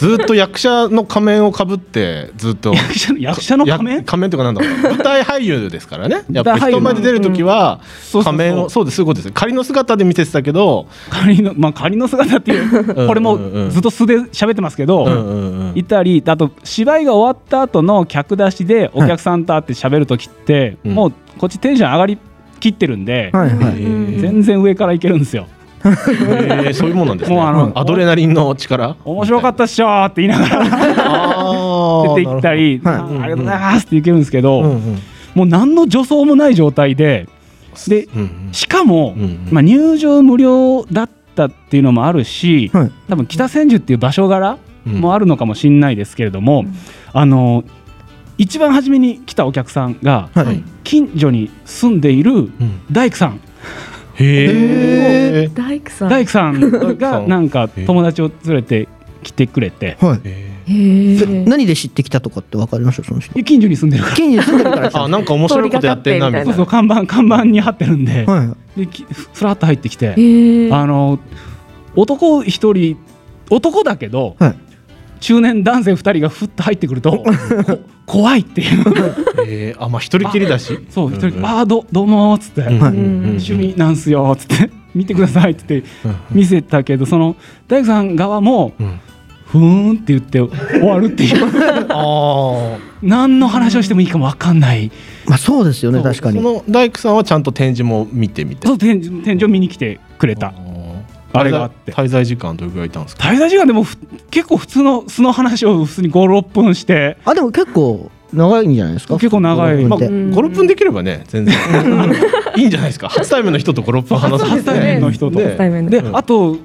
ずっと役者の仮面をかぶってずっと。役者の役者の仮面？や仮面というかなんだろう。舞台俳優ですからね。やっぱり舞台俳優人前で出る時は仮面をそうですそういうことです。仮の姿で見せてたけど仮のまあ仮の姿っていうこれもずっと素で喋ってますけど、うんうんうん。いたりあと芝居が終わった後の客出しでお客さんと会って喋る時って、うん。もうこっちテンション上がりきってるんで、はいはい。全然上からいけるんですよ。へーそういうもんなんですね。もうあのアドレナリンの力？面白かったっしょーって言いながら。あ出てきたり、はいありがとうございますっていけるんですけど、うんうん。もう何の助走もない状態ででうんしかも、うんうん。まあ、入場無料だったっていうのもあるし、はい。多分北千住っていう場所柄うんもあるのかもしれないですけれども、あの一番初めに来たお客さんがはい。近所に住んでいるうん。大工さん。へえ大工さん。大工さんさが [laughs] んなんか友達を連れて来てくれて。はい。何で知ってきたとかってわかりました？その人。近所に住んでるから。近所に住んでるから。あなんか面白いことやってんなみたいな。そうそう看板看板に貼ってるんで,、はい。できふらっと入ってきて、あの男一人男だけど、はい中年男性二人がふっと入ってくるとこ怖いっていう。へーあまあ一人きりだし。そう一人、うん。うんああどどうもーっつって、うんうんうん。趣味なんすよーっつって。[laughs] 見てくださいっつって見せたけどその大工さん側もうん。ふーんって言って終わるっていう。[laughs] あ何の話をしてもいいかも分かんない。まあそうですよねあ確かに。その大工さんはちゃんと展示も見てみて。そう天井天井見に来てくれたあれがあって。滞在時間どれぐらいいたんですか？滞在時間でもふ結構普通の素の話を普通に56分して。あでも結構長いんじゃないですか？結構長い。まあ、五六分ってん56分できればね全然。[laughs] いいんじゃないですか？初対面の人と56分話す初対面の人と。ね。初対面ので、うんあと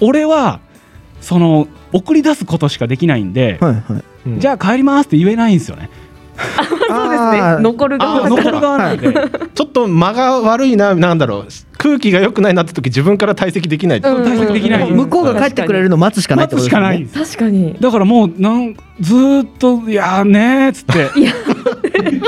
俺はその送り出すことしかできないんで、はいはい。うん。じゃあ帰りますって言えないんですよね。そうですね。残る側あーだから。残る側なんで。[laughs] ちょっと間が悪いななんだろう空気が良くないなって時自分から退席できない、うん。対策できない。向こうが帰ってくれるの待つしかない。って待つことですよねしかない。確かに。だからもうなんずーっと「いやーね」っつって。いや。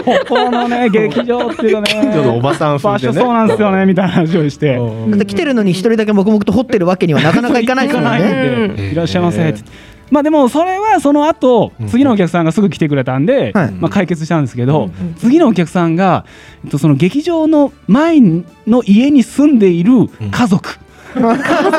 ここのね劇場っていうかね。近所のおばさん風でね。場所そうなんですよねみたいな話をして。うん。だって来てるのに一人だけ黙々と掘ってるわけにはなかなかいかないですもんね。いらっしゃいませってまあでもそれはその後うん。次のお客さんがすぐ来てくれたんで、はい。まあ、解決したんですけど、うん次のお客さんが、えっと、その劇場の前の家に住んでいる家族、[laughs]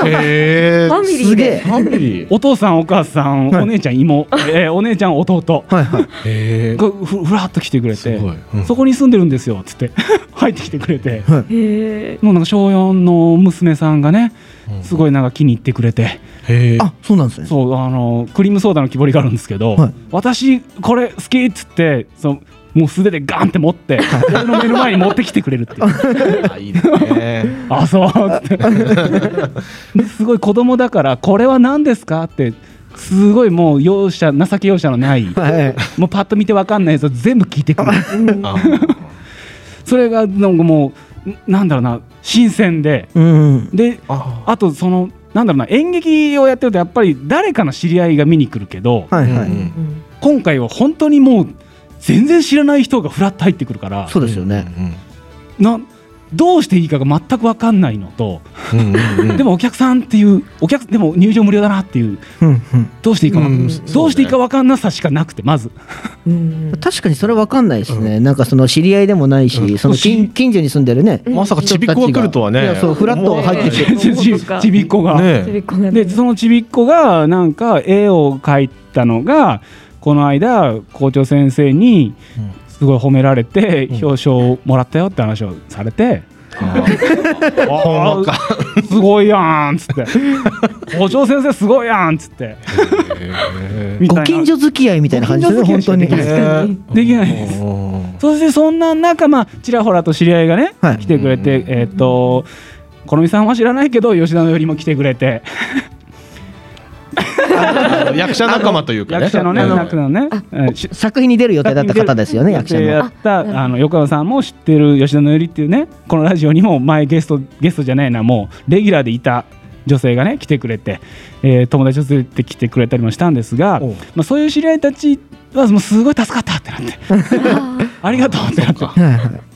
へファミリーすげえ。お父さんお母さん、はい。お姉ちゃん妹、えーお姉ちゃん弟。はい [laughs] ふふらっと来てくれてうん。そこに住んでるんですよっつって。[laughs] 入ってきてくれて。へえもうなんか小4の娘さんがねすごいなんか気に入ってくれて、へあそうなんですね。そうあのクリームソーダの木彫りがあるんですけど、はい。私これ好きっつってそのもう素手でガンって持って俺の目の前に持ってきてくれるっていう。あいいですね。[laughs] あそう。っつってですごい子供だからこれは何ですかってすごいもう容赦情け容赦のない。はい。もうパッと見てわかんないやつを全部聞いてくる。あ [laughs] それがなんかもうんなんだろうな新鮮で。うん。でああとそのなんだろうな演劇をやってるとやっぱり誰かの知り合いが見に来るけど、はいはい。うん今回は本当にもう全然知らない人がフラッと入ってくるからそうですよね。などうしていいかが全く分かんないのと、うんうんうん。でもお客さんっていうお客でも入場無料だなっていううんうん。どうしていいか、うんどうしていいか分かんなさしかなくてまず。うん。確かにそれわかんないですね、なんかその知り合いでもないし、うん。その近近所に住んでるね、まさかちびっこが来るとはね。そうフラッと入ってきて。ちちびっこが。ね。でそのちびっこがなんか絵を描いたのがこの間校長先生にすごい褒められてうん。表彰をもらったよって話をされて。ほんまか。すごいやんっつって。[laughs] 校長先生すごいやんっつって。みたいな。ご近所付き合いみたいな感じですね、本当に。ご近所付き合いねできないです。そしてそんな中まあちらほらと知り合いがね、はい。来てくれてえっ、と好みさんは知らないけど吉田のよりも来てくれて [laughs] 役者仲間というかね。役者のねうん。役のね。作品に出る予定だった方ですよね、役者の。でやったあの横山さんも知ってる吉田のよりっていうねこのラジオにも前ゲストゲストじゃないなもうレギュラーでいた女性がね来てくれて、えー友達を連れてきてくれたりもしたんですがまあ、そういう知り合いたちはもうすごい助かったってなって。[laughs] ありがとうってなって。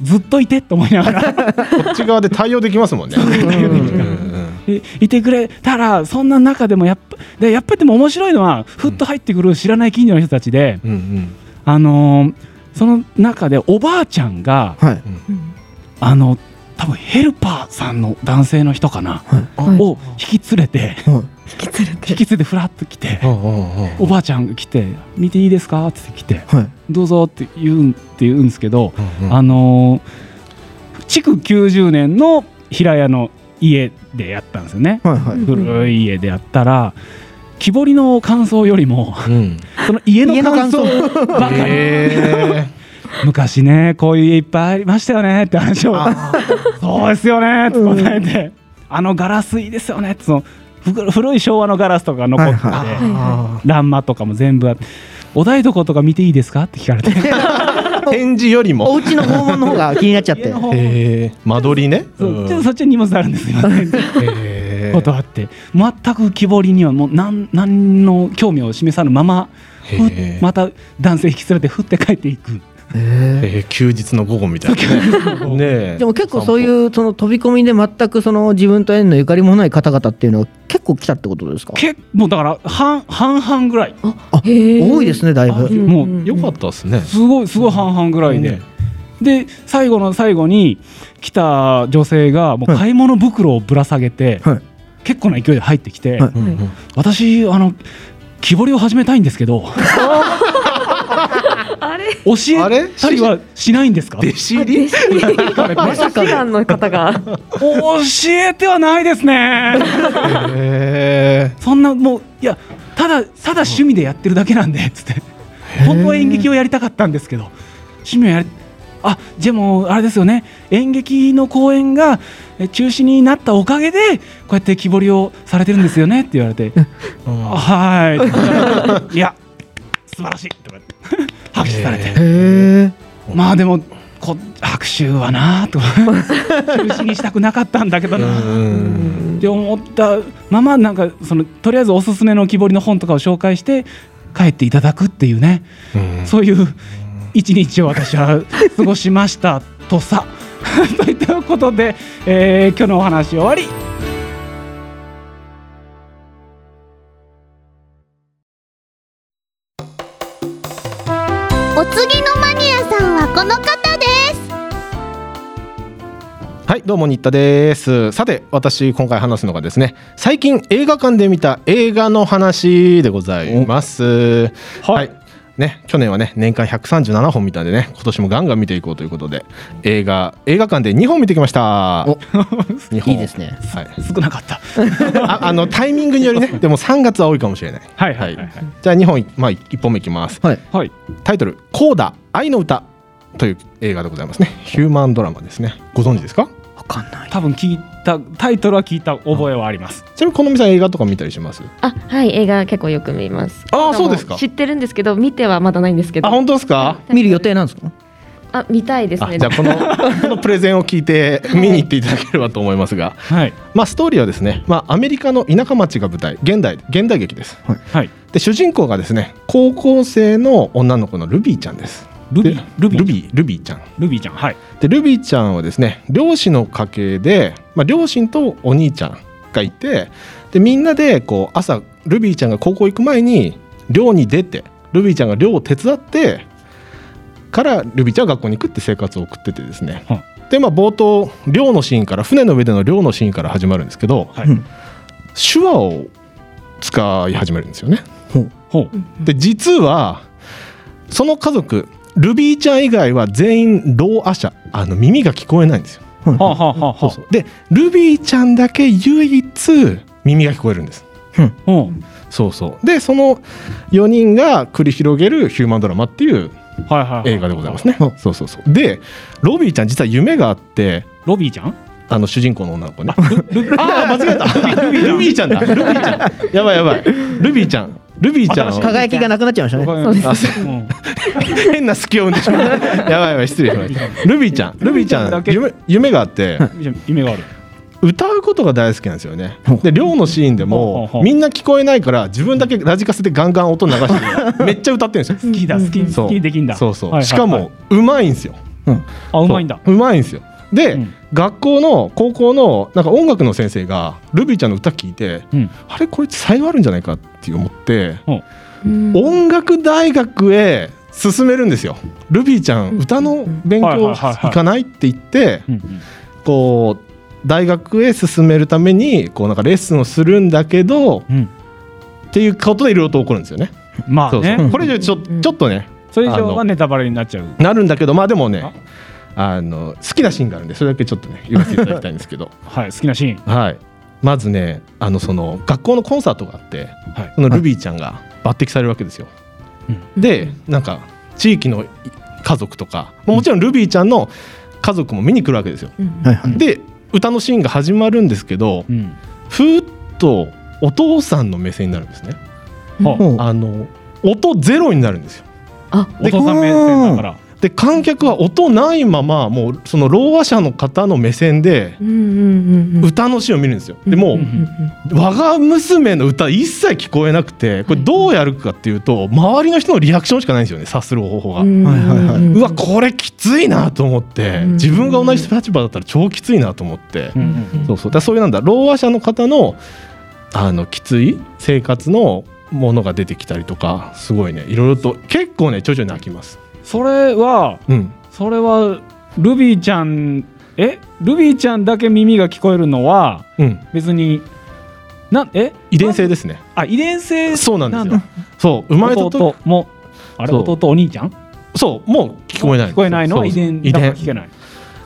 ずっといてって思いながら。こっち側で対応できますもんね。いいてくれたらそんな中でもやっぱでやっぱりでも面白いのはふっと入ってくる知らない近所の人たちで、うんうん。あのーその中でおばあちゃんがはい。あの多分ヘルパーさんの男性の人かな、はい。を引き連れてはい。引き連れて。引き連れてふらっと来ておばあちゃんが来て「見ていいですか?」って来てはい「どうぞ」って言うんって言うんですけど、うんうん。あのー築90年の平屋の家でやったんですよね、はいはい。古い家でやったら木彫りの感想よりもうん。[laughs] その家の感想ばかり。へ昔ねこういう家いっぱいありましたよねって話を。[laughs] そうですよねって答えて、あのガラスいいですよねってそのふ古い昭和のガラスとか残ってて、はいー欄間とかも全部あってお台所とか見ていいですか？って聞かれて。[laughs] 展示よりおも。家の訪問の方が気になっちゃって。家の方へー間取りね？そう。ちょっとそっちに荷物あるんですよねへーことあって。全く木彫りにはもう何何の興味を示さぬまままた男性引き連れて降って帰っていくえー。休日の午後みたいな。ね。でも結構そういうその飛び込みで全くその自分と縁のゆかりもない方々っていうのは結構来たってことですか？結構だから半半々ぐらい。あ多いですねだいぶ。うんもううん。よかったですね。すごいすごい半々ぐらいで、で最後の最後に来た女性がもう買い物袋をぶら下げて、はい。結構な勢いで入ってきて、はい。うんうん私あの木彫りを始めたいんですけど [laughs] 教あれえたりはしないんですか？弟子入り？まさかの方が教えてはないですね。へそんなもういやただただ趣味でやってるだけなんでつって。本当は演劇をやりたかったんですけど趣味をやりあじゃあもうあれですよね。演劇の公演がえ中止になったおかげでこうやって木彫りをされてるんですよねって言われて。はい。いや素晴らしい。とか言って拍手されて。へえまあでもこ拍手はなと。か [laughs] 中止にしたくなかったんだけどな。うん。って思ったままなんかそのとりあえずおすすめの木彫りの本とかを紹介して帰っていただくっていうね。うん。そういう一日を私は過ごしましたとさ。[laughs] [laughs] といったことで、えー今日のお話終わりどうも新田です。さて私今回話すのがですね最近映画館で見た映画の話でございます。はい、ね去年はね年間137本見たんでね今年もガンガン見ていこうということで映画映画館で2本見てきました。お2本。いいですね。はい。少なかった。ああのタイミングによりねでも3月は多いかもしれない。はいはいはい。はい。じゃあ2本まあ1本目いきます。はい。はい。タイトル「コーダ愛の歌」という映画でございますね。ヒューマンドラマですね。ご存知ですか？わかんない。多分聞いたタイトルは聞いた覚えはあります。ちなみにこのみさん映画とか見たりします？あはい映画結構よく見ます。あーそうですか。知ってるんですけど見てはまだないんですけど。あ本当ですか？見る予定なんですか？あ見たいですね。あじゃあこの [laughs] このプレゼンを聞いて見に行っていただければと思いますが、はい。まあ、ストーリーはですね、まあ、アメリカの田舎町が舞台現代現代劇です。はい。で主人公がですね高校生の女の子のルビーちゃんですルビルビー。ルビー。ルビーちゃん。ルビーちゃんはい。でルビーちゃんはですね漁師の家系で、まあ、両親とお兄ちゃんがいてでみんなでこう朝ルビーちゃんが高校行く前に漁に出てルビーちゃんが漁を手伝ってからルビーちゃんは学校に行くって生活を送っててですね、はでまあ冒頭漁のシーンから船の上での漁のシーンから始まるんですけど、はい。うん。手話を使い始めるんですよね。ほう。で実はその家族ルビーちゃん以外は全員ローア者あの耳が聞こえないんですよ。でルビーちゃんだけ唯一耳が聞こえるんです。ほそうそう。でその4人が繰り広げるヒューマンドラマっていう映画でございますね。そうそうそう。でロビーちゃん実は夢があってロビーちゃん？あの主人公の女の子ね。ああ間違えた。ルビーちゃん。だルビーちゃん。やばいやばい。ルビーちゃんルビーちゃんは輝きがなくなっちゃいましたね。変な隙を生んでしまう [laughs] やばいやばい失礼しました。ルビーちゃんルビーちゃんだけん夢夢があって。夢がある。歌うことが大好きなんですよね。で寮のシーンでもみんな聞こえないから自分だけラジカセでガンガン音流してめっちゃ歌ってるんですよ。好きだ好きそう。好きにできんだ。そうそう、しかもうまいんですよ。あうまいんだ。う。まいんですよで、うん。学校の高校のなんか音楽の先生がルビーちゃんの歌聞いてうん。あれこいつ才能あるんじゃないかって思ってうん。音楽大学へ進めるんですよ。ルビーちゃん歌の勉はい強行かないって言ってこう大学へ進めるためにこうなんかレッスンをするんだけどうん。っていうことでいろいろと起こるんですよね。まあね。そうこれ以上ちょうんちょっとねそれ以上はネタバレになっちゃう。なるんだけどまあでもねあの好きなシーンがあるんでそれだけちょっとね言わせていただきたいんですけど。[laughs] はい好きなシーン。はい。まずねあのその学校のコンサートがあってはい。そのルビーちゃんが抜擢されるわけですよ。でなんか地域の家族とかもちろんルビーちゃんの家族も見に来るわけですよ。はいはい。で歌のシーンが始まるんですけどうん。ふーっとお父さんの目線になるんですね。あの音ゼロになるんですよ。あ。お父さん目線だからで観客は音ないままもうそのろう話者の方の目線で歌のシーンを見るんですよ。でも我が娘の歌一切聞こえなくてこれどうやるかっていうと周りの人のリアクションしかないんですよね察する方法が。うんはいはいはい。うわこれきついなと思ってうん自分が同じ立場だったら超きついなと思って。そうそう。だからそういうなんだろう話者の方のあのきつい生活のものが出てきたりとかすごいね。いろいろと結構ねちょいちょい泣きます。それはうん。それはルビーちゃんえ？ルビーちゃんだけ耳が聞こえるのはうん、別になんえ？遺伝性ですね。あ遺伝性？そうなんですよ。だ。そう生まれたと弟もあれ弟お兄ちゃん？そうもう聞こえない聞こえないの？は遺伝遺伝。だから聞けない。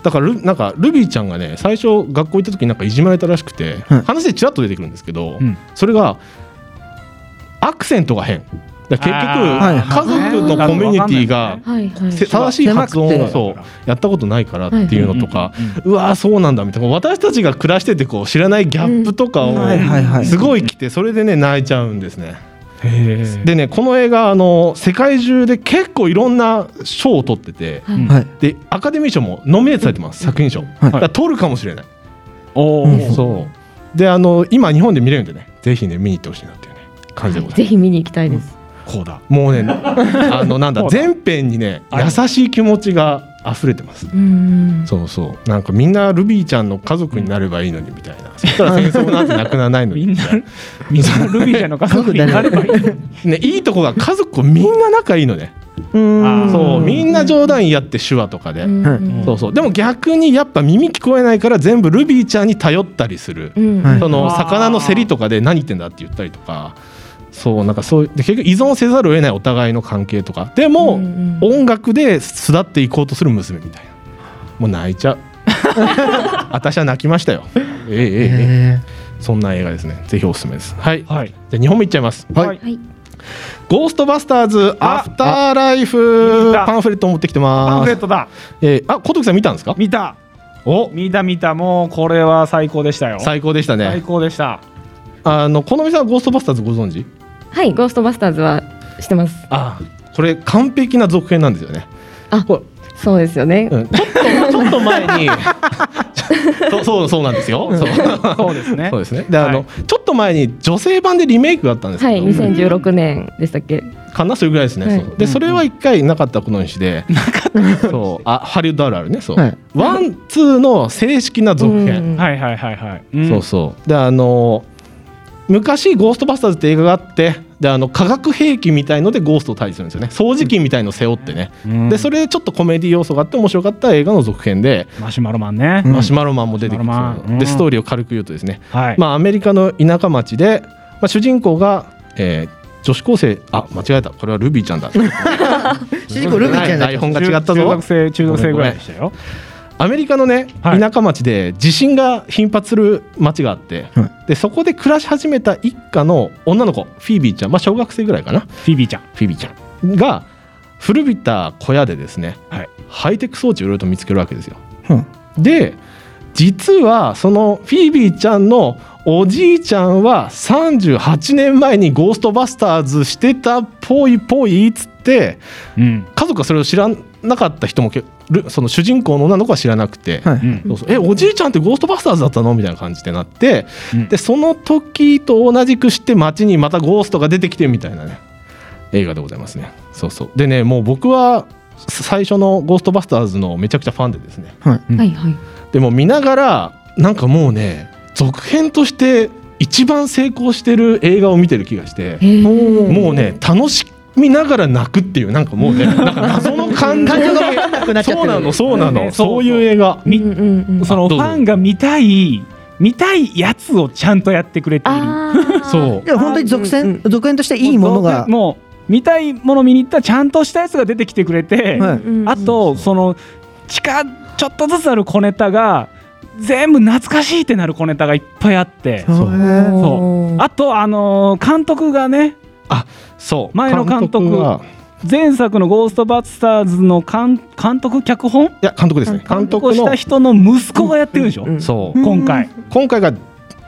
だからルなんかルビーちゃんがね最初学校行った時になんかいじめられたらしくて、うん。話でちらっと出てくるんですけど、うん。それがアクセントが変結局家族のコミュニティが正しい発音をそうやったことないからっていうのとか、うわーそうなんだみたいな。私たちが暮らしててこう知らないギャップとかをすごい来てそれでね泣いちゃうんですね。でねこの映画あの世界中で結構いろんな賞を取っててはい。はいでアカデミー賞もノミネートされてます作品賞、だから取るかもしれない、おうん。おそう。であの今日本で見れるんでねぜひね見に行ってほしいなっていうね感じでございます、ぜひ見に行きたいです。こうだ。もうね [laughs] あのなんだ全編にね優しい気持ちが溢れてます。うんそうそう。なんかみんなルビーちゃんの家族になればいいのにみたいな。[laughs] そしたら戦争なんてなくならないのに。みんな [laughs] みんなルビーちゃんの家族になればいいねいいとこが家族みんな仲いいのね。うー。んそう。みんな冗談言い合って手話とかで、うんそうそう。でも逆にやっぱ耳聞こえないから全部ルビーちゃんに頼ったりする、うん。はい。その魚の競りとかで何言ってんだって言ったりとかそうなんかそうで結局依存せざるを得ないお互いの関係とか。でも、うん音楽で巣立っていこうとする娘みたいな。もう泣いちゃう。[laughs] 私は泣きましたよ。ええええええ。へそんな映画ですね。ぜひおすすめです。はい、はい。じゃあ2本目いっちゃいます。はい。はい。はい。ゴーストバスターズあアフターライフパンフレット持ってきてパンますフレットだ。えー、あ小時さん見たんですか？見た。お。見た見た。もうこれは最高でしたよ。最高でした最ね高でした。あのこのみさんはゴーストバスターズご存知？はい、ゴーストバスターズはしてます。あこれ完璧な続編なんですよね。あこそうですよね。れ、うん、ちょっとちょっと前に。ち [laughs] そうそうそうなんですよ。そう。そうですね。そうですね。であの、はい。ちょっと前に女性版でリメイクがあったんですけど、はい、2016年でしたっけ？かなそれぐらいですね。はい。そう。でそれは一回なかったことにして、そう。あハリウッドあるあるね。そう、はい。ワンツーの正式な続編。うんはいはいはいはい、うん。そうそう。であの昔「ゴーストバスターズ」って映画があってであの化学兵器みたいのでゴーストを対峙するんですよね。掃除機みたいの背負ってね、うん。でそれでちょっとコメディ要素があって面白かった映画の続編で、マシュマロマンね、うん。マシュマロマンも出てきて、うん。でストーリーを軽く言うとですね、はい、まあ、アメリカの田舎町で、まあ、主人公が、えー女子高生あ間違えた。これはルビーちゃんだ。[laughs] 主人公ルビーちゃんだ台本が違ったぞ。中学生中学生ぐらいでしたよアメリカのねはい。田舎町で地震が頻発する町があって、はい。でそこで暮らし始めた一家の女の子フィービーちゃん、まあ、小学生ぐらいかな。フィビーちゃん。フィービーちゃん。が古びた小屋でですね、はい。ハイテク装置をいろいろと見つけるわけですよ。うん。で実はそのフィービーちゃんのおじいちゃんは38年前にゴーストバスターズしてたっぽいぽいっつってうん。家族がそれを知らなかった人もその主人公の女の子は知らなくて、はい。うん。そうそう。えおじいちゃんってゴーストバスターズだったの？みたいな感じでなって、うん。でその時と同じくして街にまたゴーストが出てきてみたいなね映画でございますね。そうそう。でねもう僕は最初の「ゴーストバスターズ」のめちゃくちゃファンでですね。うん。はいはい。でも見ながらなんかもうね続編として一番成功してる映画を見てる気がして。もうね楽しみながら泣くっていうなんかもうね [laughs] なんか謎の感情が分かんなくなっちゃってる。そうなのそうなの、ねそうそういう映画。みうんうんうん。そのファンが見たい見たいやつをちゃんとやってくれている。[laughs] そう。いや本当に続うん編続編としていいものが。もう見たいもの見に行ったらちゃんとしたやつが出てきてくれて、はい。うんうんあとその近ちょっとずつある小ネタが全部懐かしいってなる小ネタがいっぱいあって。そう。そう。あとあのー監督がねそう。前の監督は前作の「ゴーストバスターズ」の監監督脚本？いや監督ですね。監監督した人の息子がやってるでしょ、うん。う。ん。そう今回。今回が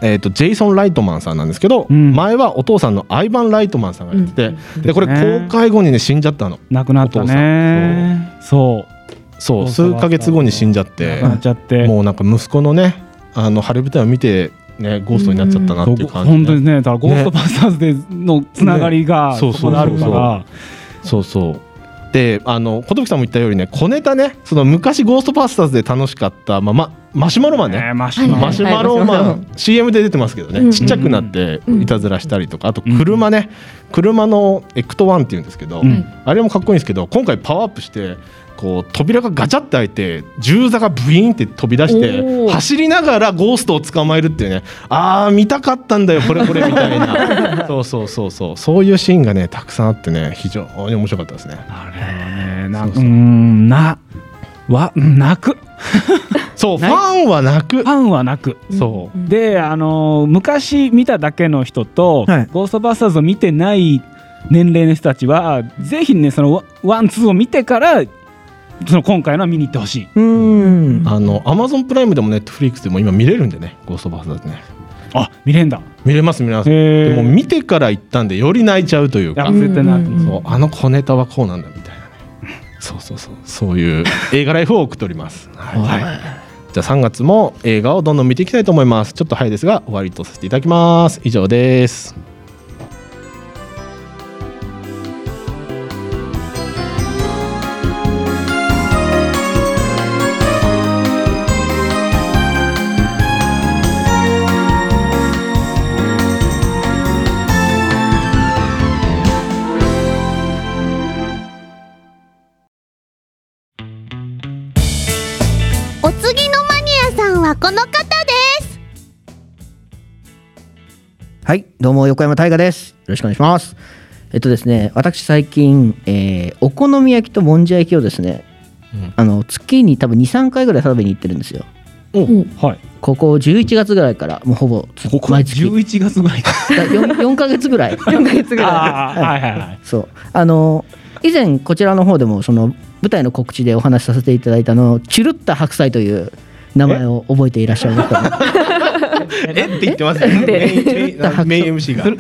えー、とジェイソン・ライトマンさんなんですけど、うん。前はお父さんのアイバン・ライトマンさんがやってて、うん。でこれね。公開後にね死んじゃったの。亡くなったね。そう。そう。数ヶ月後に死んじゃっ亡てくなっちゃって。もうなんか息子のねあの晴れ舞台を見てねゴーストになっちゃったなっていう感じで、本当にねだからゴーストバスターズでのつながりがね。そうそこであるかそうそうら。そうそう。であの小時さんも言ったようにね小ネタねその昔ゴーストバスターズで楽しかった、まあま、マシュマロマンね。ねマシュマロ。マシュマロマン CM で出てますけどね、うん。ちっちゃくなっていたずらしたりとかあと車ね、車のエクトワンっていうんですけど、うん。あれもかっこいいんですけど今回パワーアップしてこう扉がガチャって開いて銃座がブイーンって飛び出して走りながらゴーストを捕まえるっていうねあー見たかったんだよこれこれみたいな。[laughs] そうそうそうそう。そういうシーンがねたくさんあってね非常に面白かったですね。あれはね。なうそう。そうーんなわ泣く。[laughs] そうファンは泣く。ファンは泣く。そう。であのー昔見ただけの人と、はい。ゴーストバスターズを見てない年齢の人たちはぜひねそのワワンツーを見てからその今回のは見に行ってほしい。うん。あのアマゾンプライムでもネットフリックスでも今見れるんでね。ゴーストバスターズね。あ見れんだ。見れます見れます。でも見てから行ったんでより泣いちゃうというか。そう。あの小ネタはこうなんだみたいなね。そうそうそう。そういう [laughs] 映画ライフを送っております。はい、じゃあ3月も映画をどんどん見ていきたいと思います。ちょっと早いですが終わりとさせていただきます。以上ですはい、どうも横山大河です。よろしくお願いします。えっとですね、私最近、えーお好み焼きともんじゃ焼きをですね、うん。あの月に多分2、3回ぐらい食べに行ってるんですよ。はい。ここ11月ぐらいからもうほぼつここ毎月。11月ぐらい。か 4, 4ヶ月ぐらい。[laughs] 4ヶ月ぐらあーはいはいはい。そう。あの以前こちらの方でもその舞台の告知でお話しさせていただいたあのチュルッタ白菜という名前を覚えていらっしゃいますか [laughs] えって言ってますよね。メイン MC が。チュル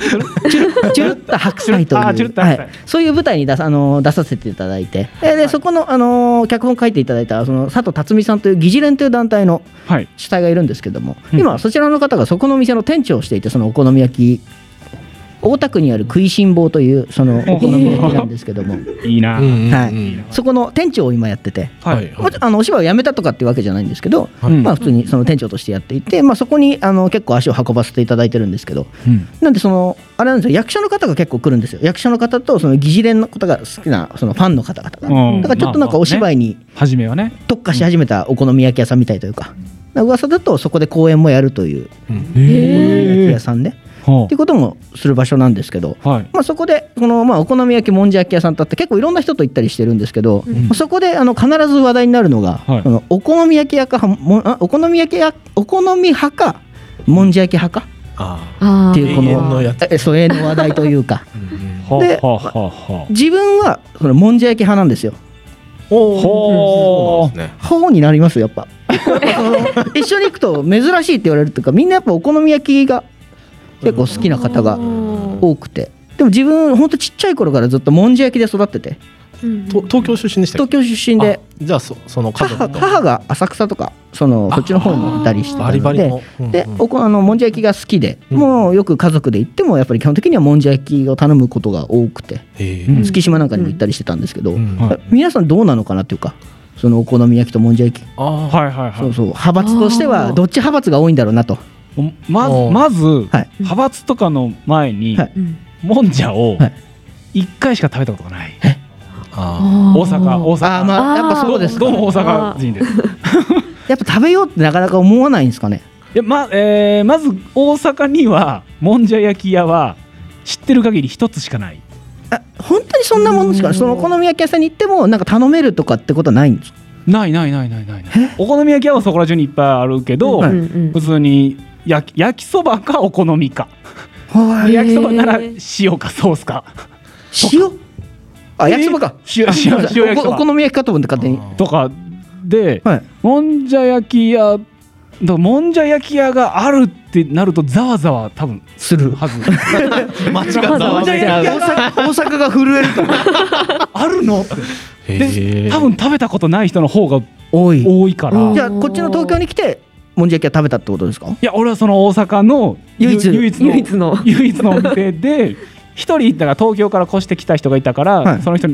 チュルッと白菜というはい、そういう舞台に出さあの出させていただいて。ででそこのあの脚本書いていただいたその佐藤辰巳さんという疑似連という団体のはい。主体がいるんですけども、うん。今そちらの方がそこのお店の店長をしていてそのお好み焼き大田区にある食いしん坊というその [laughs] お好み焼きなんですけども、いいな、はい、そこの店長を今やってて、はいあのお芝居を辞めたとかっていうわけじゃないんですけど、はい。まあ、普通にその店長としてやっていて、まあ、そこにあの結構足を運ばせていただいてるんですけど。うん。なんでそのあれなんですよ。役者の方が結構来るんですよ。役者の方とその疑似連の方が好きなそのファンの方々が、うん。だからちょっとなんかお芝居に初めはね。特化し始めたお好み焼き屋さんみたいというか、噂だとそこで公演もやるという。お好み焼き屋さんで、ほっていうこともする場所なんですけど、うはい。まあ、そこでこの、まあ、お好み焼きもんじゃ焼き屋さんとあって結構いろんな人と行ったりしてるんですけど、そこであの必ず話題になるのが、はい。そのお好み焼き屋かもあお好み焼き屋お好み派かもんじゃ焼き派か？っていうこのやつ。のえそう永遠の話題というか。[laughs] ではははは自分はそのもんじゃ焼き派なんですよ。ほう。ね。方になりますよやっぱ。[laughs] 一緒に行くと珍しいって言われるというかみんなやっぱお好み焼きが結構好きな方が多くて。でも自分ほんとちっちゃい頃からずっともんじゃ焼きで育ってて。と東京出身でしたっ東京出身で。け。じゃあそその家母母が浅草とかそのそっちの方にいたりして。たの。であのもんじゃ焼きが好きで、うん。もうよく家族で行ってもやっぱり基本的にはもんじゃ焼きを頼むことが多くて、月島なんかにも行ったりしてたんですけど、うん。はい皆さんどうなのかなっていうかそのお好み焼きともんじゃ焼き、ああはいはいはい。そうそう。派閥としてはどっち派閥が多いんだろうなと、まおまず、はい。派閥とかの前に、はい。うん。もんじゃをはい。一回しか食べたことがない、あ大阪大阪。あーまあやっぱそうですかどうも大阪人です。[laughs] やっぱ食べようってなかなか思わないんですかね？いやまえーまず大阪にはもんじゃ焼き屋は知ってる限り一つしかない。あ本当にそんなもんですか？そのお好み焼き屋さんに行ってもなんか頼めるとかってことはないんですか？ないないないないないない。お好み焼き屋はそこら中にいっぱいあるけど、はいうんうん。普通に焼き焼きそばかお好みか。は焼きそばなら塩かソースか。塩？あ焼きそばか。塩塩塩焼きそば。おお好み焼きかと思って勝手に。とか。で、はい。もんじゃ焼き屋。だもんじゃ焼き屋があるってなるとざわざわ多分する。はず。間違ったもんじゃ焼き屋が大阪が震えると [laughs] あるの？ってへでえ多分食べたことない人の方が多い。多いから。うんじゃあこっちの東京に来てもんじゃ焼きは食べたってことですか？いや俺はその大阪の唯一唯一の唯一の。唯一のお店で一人だから東京から越してきた人がいたから、はい。その人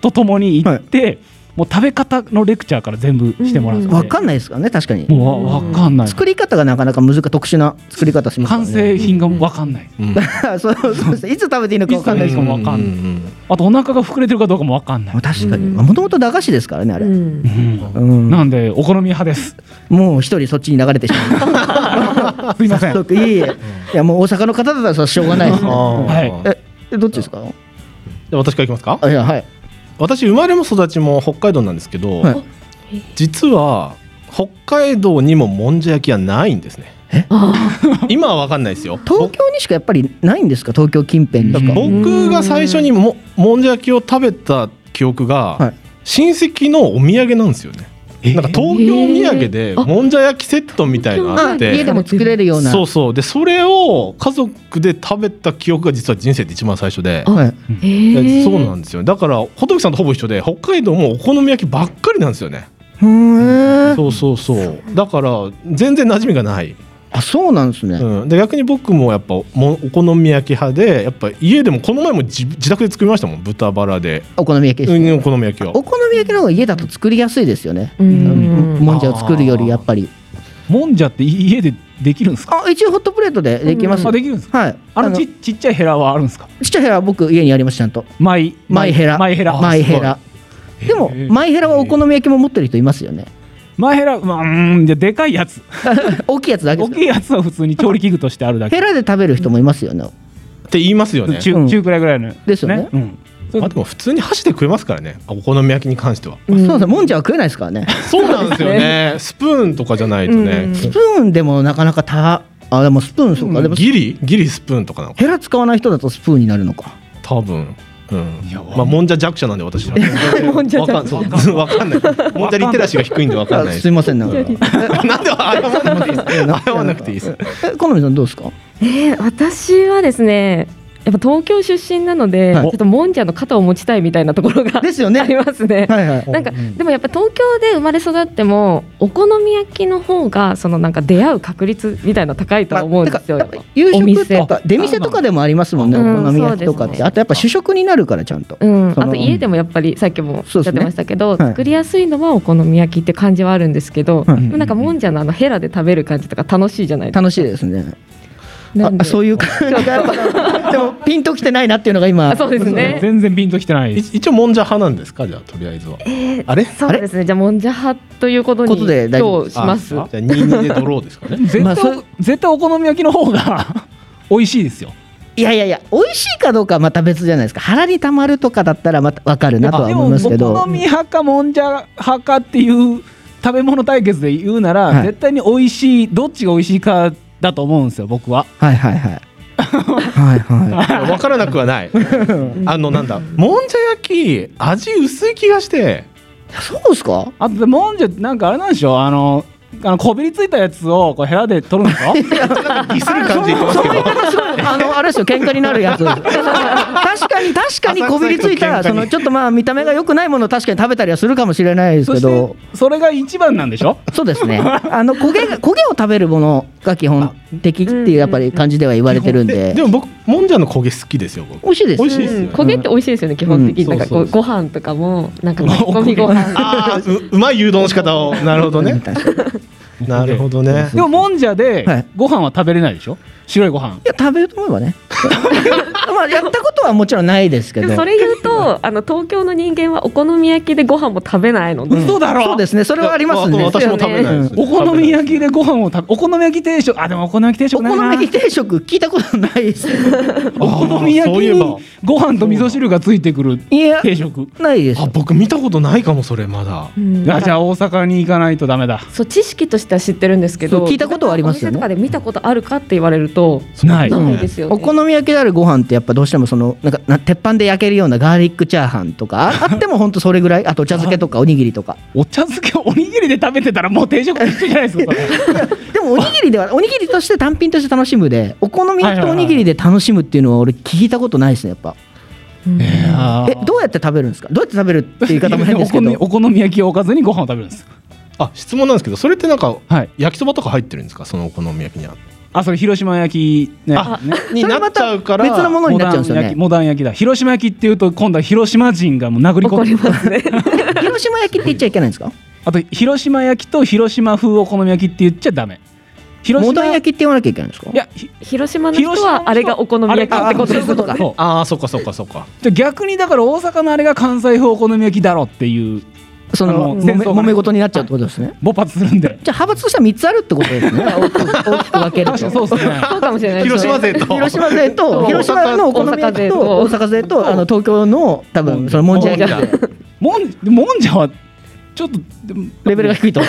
と共に行って、もう食べ方のレクチャーから全部してもらって、うんわかんないですからね確かに。もうわわかんない。作り方がなかなか難しい特殊な作り方しますから完ね成品がわかんない、うん。[laughs] そうそうです。いつ食べていいのかわかんないですいつ食べていいかもわかんない。うんうんあとお腹が膨れてるかどうかもわかんない、確かに。うんもともと駄菓子ですからねあれ、うん。うん。うんなんでお好み派です。もう一人そっちに流れてしまう。[laughs] すいません。いえ。いえいやもう大阪の方だったらしょうがないです。ねはい。ええどっちですか？じゃあ私からいきますか？あいやはい私生まれも育ちも北海道なんですけど、はい。実は北海道にももんじゃ焼きはないんですね。今は分かんないですよ。[laughs] 東京にしかやっぱりないんですか？東京近辺にしか。僕が最初にももんじゃ焼きを食べた記憶が、はい。親戚のお土産なんですよねなんか東京土産でもんじゃ焼きセットみたいなのああって。家でも作れるような。そうそう。でそれを家族で食べた記憶が実は人生で一番最初で。はい。そうなんですよ。だから仏さんとほぼ一緒で北海道もお好み焼きばっかりなんですよね。そうそうそう。だから全然馴染みがない、あそうなんですね、うん、で逆に僕もやっぱもお好み焼き派でやっぱ家でもこの前も自自宅で作りましたもん。豚バラで、お好み焼きです、うん、お好み焼きをお好み焼きの方が家だと作りやすいですよね、うん。もんじゃを作るよりやっぱり。もんじゃって家でできるんですか？あ一応ホットプレートでできます、あできるんですか？はい。あのちちっちゃいヘラはあるんですか？ちっちゃいヘラは僕家にありますちゃんと。マイ。マイヘラ。マイヘラ。マイヘラ。でもマイヘラはお好み焼きも持ってる人いますよねマイヘラまあうーんじゃあでかいやつ。[laughs] 大きいやつだけですか大きいやつは普通に調理器具としてあるだけ。ヘラで食べる人もいますよね。って言いますよね。うん。中中くらいぐらいのですよね。うん。それあでも普通に箸で食えますからね。お好み焼きに関しては。そうなんですよもんじゃは食えないですからね。そうなんですよね。スプーンとかじゃないとね、スプーンでもなかなかたあでもスプーンそうか。でもギリ？ギリスプーンとかなのか。ヘラ使わない人だとスプーンになるのか。多分、まあもんじゃ弱者なんで私は。[laughs] もんじゃわかんそう [laughs] わかんない。もんじゃリテラシーが低いんでわかんないですあすいません [laughs] なんか？なんで謝らなくていいです謝らなくていいです。え好みさんどうですか？えー私はですねやっぱ東京出身なので、はい。ちょっともんじゃの肩を持ちたいみたいなところがですよね。ありますね。はいはい。なんかでもやっぱ東京で生まれ育ってもお好み焼きの方がそのなんか出会う確率みたいなの高いとは思うんですよ。まあ夕食とか出店とかでもありますもんね、うんお好み焼きとかって、そうですね。あとやっぱ主食になるからちゃんと、うん、あと家でもやっぱりさっきもおっしゃってましたけど、ねはい作りやすいのはお好み焼きって感じはあるんですけど、はい。なんかもんじゃのあのヘラで食べる感じとか楽しいじゃないですか。楽しいですねあそういう感じ。が [laughs] でもピンときてないなっていうのが今。あそうですね。全然ピンときてない。一応もんじゃ派なんですかじゃあとりあえずは。えーあれ？そうですね。じゃあもんじゃ派ということにことで今日します。あじゃあ22でドローですかね。絶対、まあそう。絶対お好み焼きの方が美味しいですよ。いやいやいや美味しいかどうかはまた別じゃないですか。腹にたまるとかだったらまた分かるなとは思いますけでもお好どみ派かもんじゃ派かっていう食べ物対決で言うなら、はい。絶対に美味しいどっちが美味しいかだと思うんですよ僕は。はいはいはい。はいは分からなくはない。[laughs] あのなんだもんじゃ焼き味薄い気がして。いそうですか？あとでもんじゃなんかあれなんでしょあのあのこびりついたやつをこうヘラで取るんですか [laughs] ディスる感じあのあれですよ喧嘩になるやつ。確かに確かにこびりついたそのちょっとまあ見た目が良くないものを確かに食べたりはするかもしれないですけど。それが一番なんでしょ？そうですね。あの焦げが焦げを食べるものが基本的っていうやっぱり感じでは言われてるんで。でも僕もんじゃの焦げ好きですよ僕。美味しいです美味しいですよね。うん。焦げって美味しいですよね、基本的に、うんなんかこうご飯とかもなんか炊き込みご飯。ううまい誘導の仕方を。なるほどね [laughs] なるほどね。でももんじゃではい。ご飯は食べれないでしょ？白いご飯。や食べようと思えばね。[laughs] まあやったことはもちろんないですけど。それ言うとあの東京の人間はお好み焼きでご飯も食べないので、嘘だろ。そうですね。それはありますね。わ私も食べないです。お好み焼きでご飯を食べお好み焼き定食あでもお好み焼き定お食ないな。好み焼き定食聞いたことないです。[laughs] お好み焼きにご飯と味噌汁がついてくる定食。ないです。あ僕見たことないかもそれまだ。うん。あじゃあ大阪に行かないとダメだ。そう知識としては知ってるんですけど聞いたことはありますよね。お店とかで見たことあるかって言われるとない。ないですよね。お好み焼きであるご飯ってやっぱどうしてもそのなんかな鉄板で焼けるようなガーリックチャーハンとかあ [laughs] あっても本当それぐらい？あとお茶漬けとかおにぎりとか。お茶漬けをおにぎりで食べてたらもう定食じゃないですかでもおにぎりではおにぎりとして単品として楽しむでお好み焼きとおにぎりで楽しむっていうのは俺聞いたことないですねやっぱ。えどうやって食べるんですか？どうやって食べるっていう言い方も変ですけど。お好みお好み焼きをおかずにご飯を食べるんですあ質問なんですけどそれってなんかはい。焼きそばとか入ってるんですか？そのお好み焼きには。あそれ広島焼きね。あね。になっちゃうから別のものにモなっちゃうんですよね。ダン焼きモダン焼きだ。広島焼きっていうと今度は広島人がもう殴り込怒りんでますね。[laughs] 広島焼きって言っちゃいけないんですか？あと広島焼きと広島風お好み焼きって言っちゃダメ。広モダンい焼きって言わなきゃいけないんですか？やひ広島の人はあれがお好み焼きってことですあそういうことかそうああそっかそっかそっか。じゃあ逆にだから大阪のあれが関西風お好み焼きだろっていうその揉め事になっちゃうってことですね。勃発するんで。じゃあ派閥としては3つあるってことですね。[laughs] 大きく分けるそうとですね。そうかもしれない広島勢と。広島勢とそう。広島のお好み焼きと大大阪勢とあの東京の多分そのもんじゃ焼き。でもんもんじゃはちょっとレベルが低いと。あ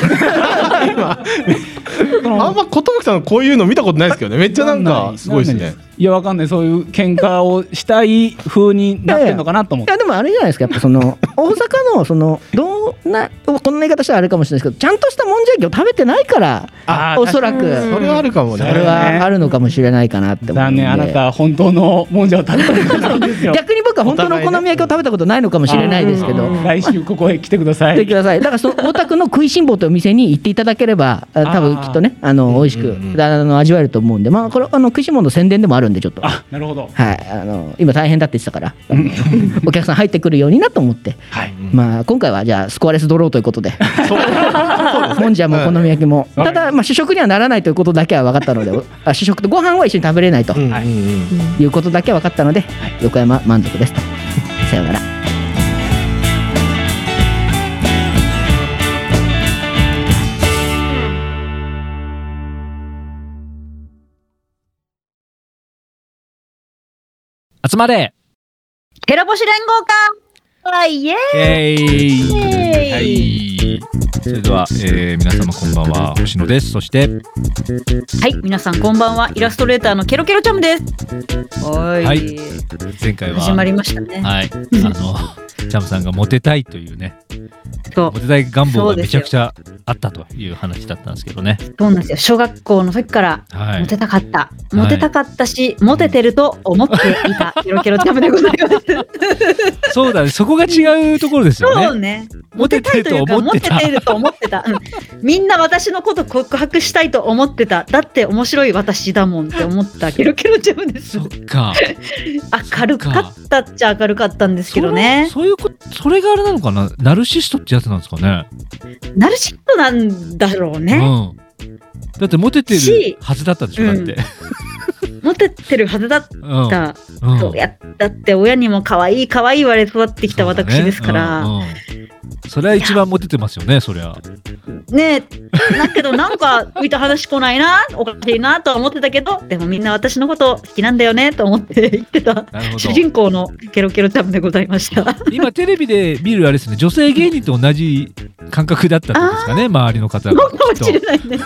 んま寿さんこういうの見たことないですけどね。めっちゃなんかすごいですねいやわかんないそういう喧嘩をしたい風になってんのかなと思っていやでもあれじゃない。ですかやっぱその大阪のそのどんなこんな言い方したらあれかもしれないですけどちゃんとしたもんじゃ焼きを食べてないからおそらく。うんそれはあるかもね。それはあるのかもしれないかなって残念あなたは本当のもんじゃを食べたことないんですよ。逆に僕は本当のお好み焼きを食べたことないのかもしれないですけど。うん来週ここへ来てください。来てください。だからその大田区の食いしん坊というお店に行っていただければあ多分きっとねあの美味しく味わえると思うんで。まあこれあの食いしん坊の宣伝でもあるんでちょっと。あなるほど。はい、あの今大変だって言ってたから。[laughs] お客さん入ってくるようになと思って、はい。まあ、今回はじゃあスコアレスドローということで。もんじゃもお好み焼きも、ただ、まあ、主食にはならないということだけは分かったのであ主食とご飯は一緒に食べれないとい。うことだけは分かったので、横山満足ですと。さようなら。集まれ。ヘラボシ連合かわいええいーはいそれでは、えー皆様こんばんは星野ですそしてはい、皆さんこんばんは。イラストレーターのケロケロチャムです。はーい。はい前回は始まりましたね。はいあの [laughs] チャムさんがモテたいというねそうモテたい願望がめちゃくちゃあったという話だったんですけどねそうなんですよ。小学校の時からはいモテたかった。モテたかったし、モテてると思っていたケロケロチャムでございます。そうだねそこが違うところですよねそうね。モテたいというか、モテてると思ってたてると思ってた。うんみんな私のこと告白したいと思ってた。だって面白い私だもんって思ったケロケロチャムです。か明るかったっちゃ明るかったんですけどね。そういうことそれがあれなのかなナルシストってやつなんですかね。ナルシストなんだろうね。うん。だってモテてるしはずだったんでしょだって、モテてるはずだった。うん。うん。そうやだって親にも可愛い可愛い言われ育ってきた私ですから。うん。うん。それは一番モテてますよねそりゃねえ、だけどなんか浮いた話来ないな、おかしいなとは思ってたけど、でもみんな私のこと好きなんだよねと思って言ってた。主人公のケロケロチャムでございました。今テレビで見るあれですね女性芸人と同じ感覚だったんですかね周りの方がそうかもしれないね。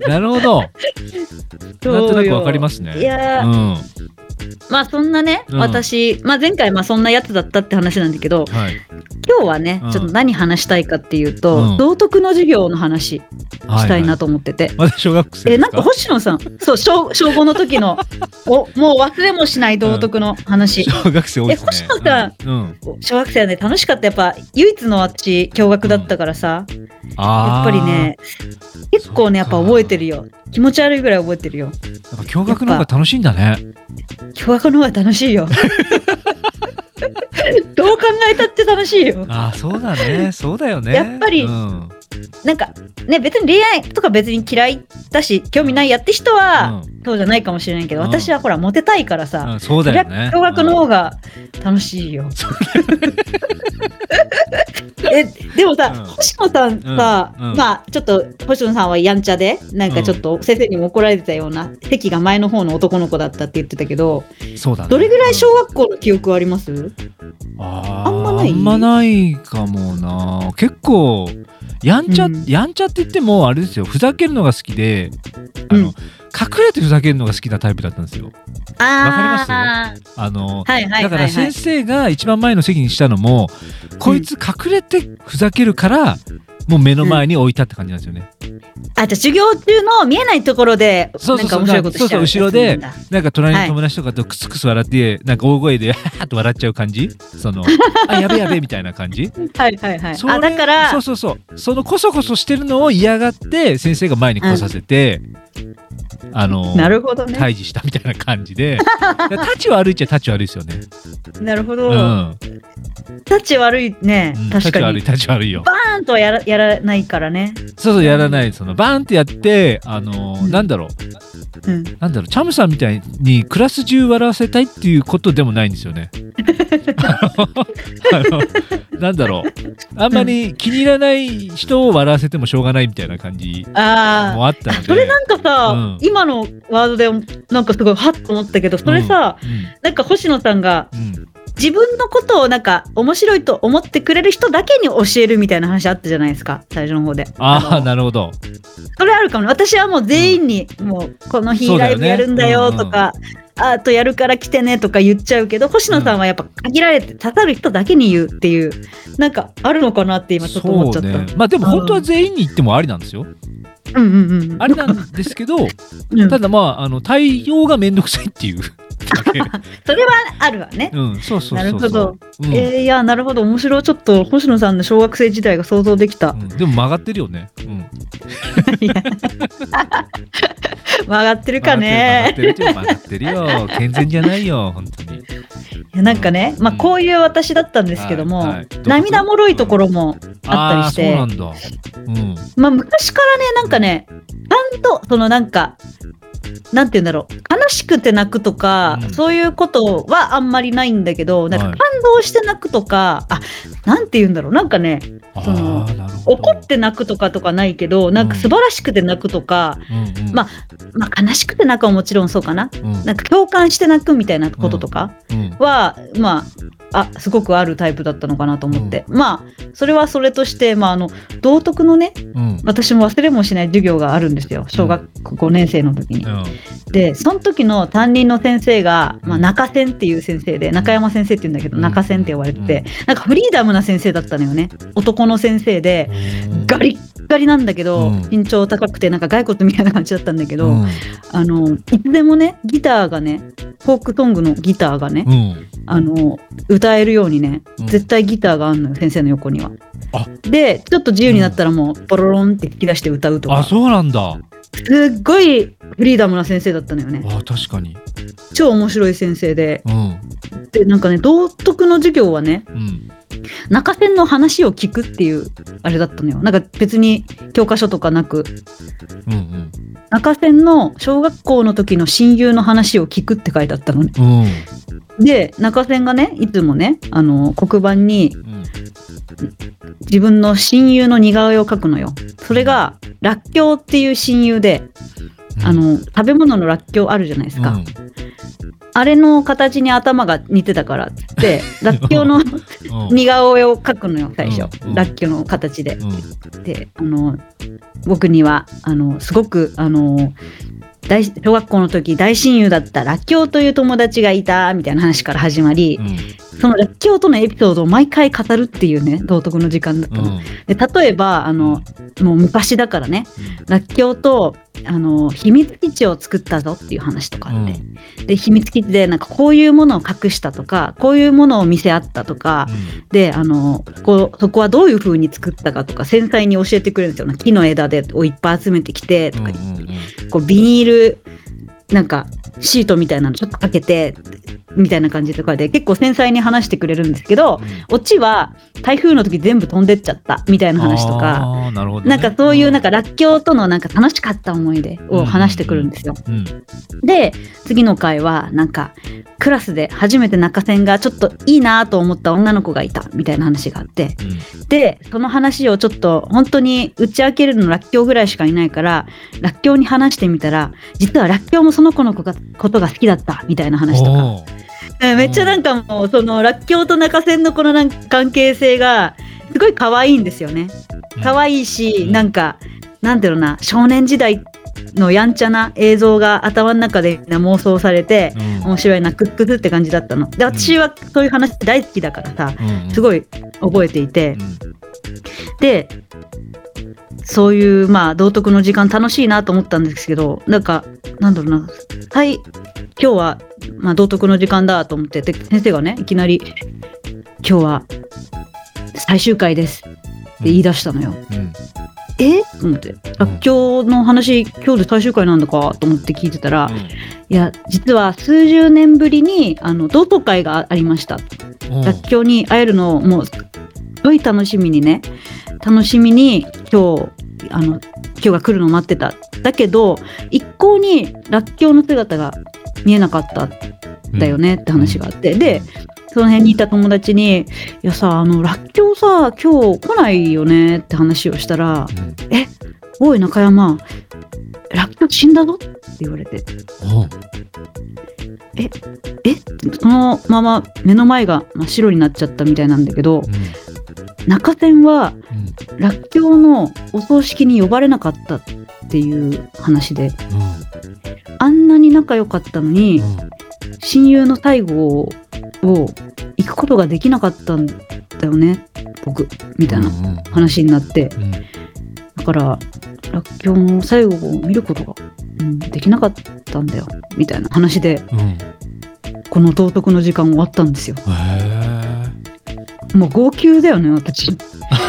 [laughs] なるほど。なんとなくわかりますね。いやー。うんまあそんなね、うん。私、まあ、前回まあそんなやつだったって話なんだけど、はい。今日はね、うん。ちょっと何話したいかっていうと、うん。道徳の授業の話したいなと思ってて。まだ小学生えなんか星野さん、そう小小5の時のおもう忘れもしない道徳の話。小学生多いですね。え星野さん、うん。小学生はね楽しかった。やっぱ唯一の私驚愕だったからさ、やっぱりね結構ねやっぱ覚えてるよ。気持ち悪いぐらい覚えてるよ。やっぱ驚愕の方が楽しいんだね驚愕の方が楽しいよ。[laughs] どう考えたって楽しいよ。ああそうだね。そうだよね。やっぱりうんなんかね別に恋愛とか別に嫌いだし興味ないやって人は、そうじゃないかもしれないけど、うん。私はほらモテたいからさ、うんそうだよね。驚愕の方が楽しいよ。[laughs] えでもさ、星野さんさ、うん。うん。まあちょっと星野さんはやんちゃでなんかちょっと先生にも怒られてたような、席が前の方の男の子だったって言ってたけどそうだね。どれぐらい小学校の記憶あります、あんまない？あんまないかもな。結構やんちゃ、やんちゃって言ってもあれですよ。ふざけるのが好きであの、隠れてふざけるのが好きなタイプだったんですよ。あかります？あの、はいはい。だから先生が一番前の席にしたのも、こいつ隠れてふざけるからもう目の前に置いたって感じなんですよね、あじゃあ授業中の見えないところでそうそうそう。なんか面白いことそうそうしちゃう後ろでなんか隣はいの友達とかとクスクス笑って、なんか大声でハーッと笑っちゃう感じ？その [laughs] あやべやべみたいな感じ？はいはいはい。あだからそうそうそう。そのこそこそしてるのを嫌がって先生が前に来させて、あのなるほどね。退治したみたいな感じで。[laughs] 立ち悪いっちゃ立ち悪いですよね。なるほど、うん。タッチ悪いね、確かに。立ち悪い立ち悪いよ。バーンとはやらやらないからね。そうそうやらない。そのバーンってやってあの、なんだろう、なんだろうチャムさんみたいにクラス中笑わせたいっていうことでもないんですよね。[laughs] なんだろう。あんまり気に入らない人を笑わせてもしょうがないみたいな感じあもあったので。それなんかさ、うん。今のワードでなんかすごいハッと思ったけどそれさ、なんか星野さんが、自分のことをなんか面白いと思ってくれる人だけに教えるみたいな話あったじゃないですか最初の方で。ああなるほど。それあるかも私はもう全員にもうこの日ライブやるんだよとか、アートやるから来てねとか言っちゃうけど星野さんはやっぱ限られて刺さる人だけに言うっていうなんかあるのかなって今ちょっと思っちゃった。そうね。まあでも本当は全員に言ってもありなんですよ。うん。うんうん、あれなんですけど、ただまああの対応がめんどくさいっていうそれはあるわね。うんそうそうなるほど。うん。えーいやなるほど。面白いちょっと星野さんの小学生時代が想像できた。でも曲がってるよね、うん、曲がってるかね。曲がってるよ。健全じゃないよ本当に。いやなんかね、まあこういう私だったんですけども、はいはい。涙もろいところもあったりして、うなんだ。うん。まあ昔からねなんかねちゃんとそのなんかなんて言うんだろう。悲しくて泣くとか、そういうことはあんまりないんだけどなんか感動して泣くとか、あなんて言うんだろう。なんかねその怒って泣くとかとかないけどなんか素晴らしくて泣くとか、まあ、まあ悲しくて泣くはもちろんそうかな、なんか共感して泣くみたいなこととかは、まああすごくあるタイプだったのかなと思って、まあそれはそれとして、まあ、あの道徳のねうん。私も忘れもしない授業があるんですよ。小学5年生の時に。でその時の担任の先生が、まあ、中仙っていう先生で中山先生って言うんだけど、中仙って呼ばれてて、なんかフリーダムな先生だったのよね。男の先生でガリッガリなんだけど、身長高くてなんか骸骨みたいな感じだったんだけど、あのいつでもねギターがねフォークソングのギターがね、あの歌えるようにね絶対ギターがあんのよ先生の横には。でちょっと自由になったらもうポロロンって引き出して歌うとか。あそうなんだすっごいフリーダムな先生だったのよね。あ確かに超面白い先生で。うんで、なんかね、道徳の授業はね、うん中線の話を聞くっていうあれだったのよ。なんか別に教科書とかなく、うんうん中線の小学校の時の親友の話を聞くって書いてあったのね。うんで、中線がね、いつもね、あの、黒板に、自分の親友の似顔絵を描くのよ。それが、らっきょうっていう親友で、あの、食べ物のらっきょうあるじゃないですか。あれの形に頭が似てたからっつって、らっきょうの [laughs] 似顔絵を描くのよ、最初。らっきょうの形で。で、あの、僕には、あの、すごく、あの、大小学校の時大親友だったらっきょうという友達がいたみたいな話から始まり、そのらっきょうとのエピソードを毎回語るっていうね道徳の時間だったの。で例えばあのもう昔だからね、らっきょうとあの秘密基地を作ったぞっていう話とかあって、で秘密基地でなんかこういうものを隠したとかこういうものを見せ合ったとか、であのこうそこはどういう風に作ったかとか繊細に教えてくれるんですよ。木の枝でをいっぱい集めてきてとか、こうビニールなんかシートみたいなのちょっとかけてみたいな感じとかで結構繊細に話してくれるんですけど、オチは台風の時全部飛んでっちゃったみたいな話とか。なるほどなんかそういうなんからっきょうとのなんか楽しかった思い出を話してくるんですよ。うんで次の回はなんかクラスで初めて中線がちょっといいなと思った女の子がいたみたいな話があって、でその話をちょっと本当に打ち明けるのらっきょうぐらいしかいないかららっきょうに話してみたら実はらっきょうもその子の子がことが好きだったみたいな話とか。うんめっちゃなんかもうそのらっきょうと中線のこのなんか関係性がすごい可愛いんですよね。可愛いし、なんかなんていうのな少年時代のやんちゃな映像が頭の中で妄想されて、面白いなクックスって感じだったの。で私はそういう話大好きだからさ、すごい覚えていて、でそういうまあ道徳の時間楽しいなと思ったんですけどなんかなんだろうな。はい今日は、まあ、道徳の時間だと思ってで先生がねいきなり「今日は最終回です」って言い出したのよ。え？と思って「あ今日の話今日で最終回なんだか」と思って聞いてたら、いや実は数十年ぶりにあの同窓会がありました。らっきょうに会えるのをもうすごい楽しみにね。楽しみに今日あの今日が来るのを待ってた。だけど一向にらっきょうの姿が見えなかったんだよねって話があって、でその辺にいた友達に「いやさあのらっきょうさ今日来ないよね」って話をしたら「えおい中山。らっきょう死んだぞ」って言われて。ええ？そのまま目の前が真っ白になっちゃったみたいなんだけど、中線は、らっきょうのお葬式に呼ばれなかったっていう話で、あんなに仲良かったのに、親友の最後を行くことができなかったんだよね僕みたいな話になって、だかららっきょうの最後を見ることが、うん、できなかったんだよみたいな話で、この道徳の時間終わったんですよ。もう号泣だよね私。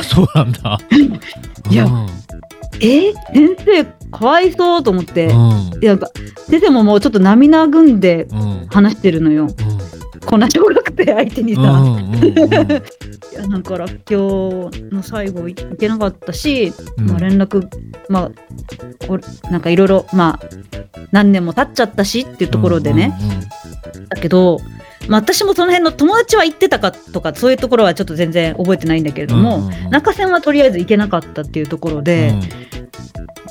そうなんだ。[laughs] いや、え先生 [laughs] かわいそうと思って、いやなんか先生ももうちょっと涙ぐんで話してるのよ。こんな小学生相手にさ。いやなんからっきょうの最後いけなかったし、まあ、連絡まあこれなんかいろいろまあ何年も経っちゃったしっていうところでね、だけど、まあ、私もその辺の友達は行ってたかとかそういうところはちょっと全然覚えてないんだけれども、中線はとりあえず行けなかったっていうところで、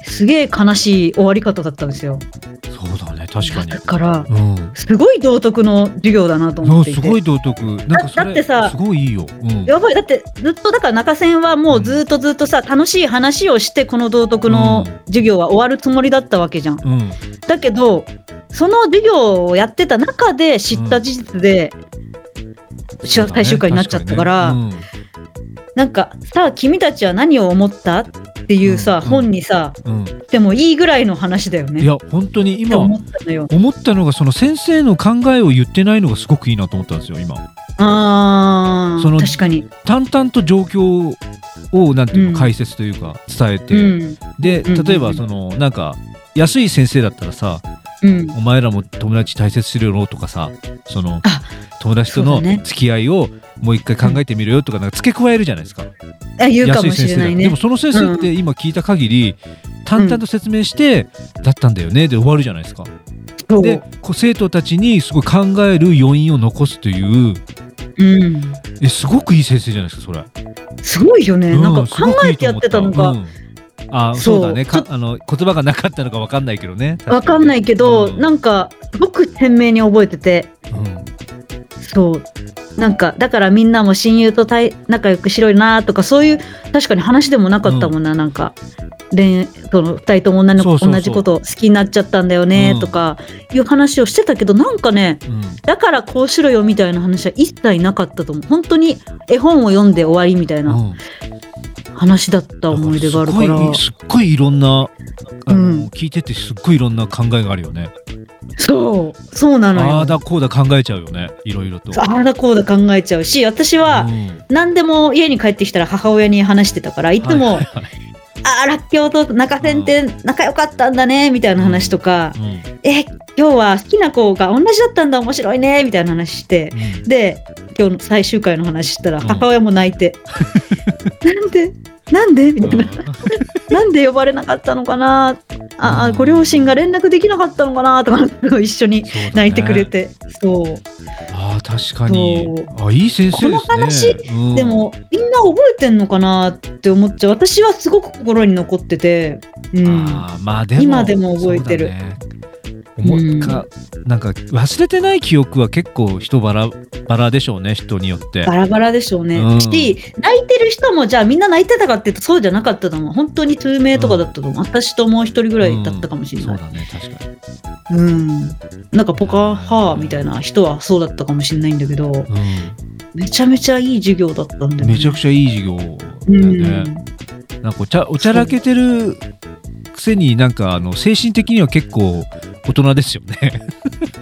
すげえ悲しい終わり方だったんですよ。そうだね確かに。だからうん。すごい道徳の授業だなと思っていて。すごい道徳。なんかそれだってさすごいいいよ、うん、やばいだってずっとだから中線はもうずっとずっとさ楽しい話をしてこの道徳の授業は終わるつもりだったわけじゃん。うん。だけどその授業をやってた中で知った事実で、最終回になっちゃったから、なんかさあ君たちは何を思った？っていうさ、うん本にさうん。うんでもいいぐらいの話だよね。いや本当に今思ったのよ。思ったのがその先生の考えを言ってないのがすごくいいなと思ったんですよ今。あそのー確かに。淡々と状況をなんていううんか解説というか伝えて、うん。でうん例えばそのなんか安い先生だったらさうん。お前らも友達大切するよとかさそのあ友達との付き合いをもう一回考えてみるよとかなんか付け加えるじゃないですか。あ言うかもしれないね。でもその先生って今聞いた限り、淡々と説明して、だったんだよねで終わるじゃないですか。で生徒たちにすごい考える余韻を残すといううん、えすごくいい先生じゃないですかそれ。すごいよね。うんなんか考えてやってたのか。うんあそそううだねかあの言葉がなかったのかわかんないけどね。わかんないけど、うんなんかすごく鮮明に覚えててうんそう。なんかだからみんなも親友と仲良くしろよなとかそういう確かに話でもなかったもんな、なんか恋その2人とも女の子同じこと好きになっちゃったんだよねうんとかいう話をしてたけどなんかねうん。だからこうしろよみたいな話は一切なかったと思う本当に絵本を読んで終わりみたいなうん。話だった思い出があるから。すっごいいろんなあの、うん。聞いててすっごいいろんな考えがあるよね。そう。そうなのよ。ああだこうだ考えちゃうよねいろいろと。ああだこうだ考えちゃうし私はうん。何でも家に帰ってきたら母親に話してたからいつも、はいはいはい。ああらっきょうと中線って仲良かったんだねみたいな話とか、うん。え今日は好きな子が同じだったんだ面白いねみたいな話してうん。で今日の最終回の話したらうん。母親も泣いて、[laughs] なんで？なんで？みたいな、[laughs] なんで呼ばれなかったのかな？ああご両親が連絡できなかったのかな？とか一緒に泣いてくれて。そう。ああ確かに。そあいい先生ね。この話うん。でもみんな覚えてんのかなって思っちゃう。私はすごく心に残ってて、うん、あーまあでも今でも覚えてる。そう。ん。いかなんか忘れてない記憶は結構人バラバラでしょうね人によって。バラバラでしょうね、うん。し泣いてる人もじゃあみんな泣いてたかっていうとそうじゃなかったと思う。本当に数名とかだったと思う、私ともう一人ぐらいだったかもしれない、そうだね確かに。うん。なんかポカハーみたいな人はそうだったかもしれないんだけどうめちゃめちゃいい授業だったんだよん、ね。めちゃくちゃいい授業だよね。なんかおちゃおちゃらけてるくせになんかあの精神的には結構大人ですよね。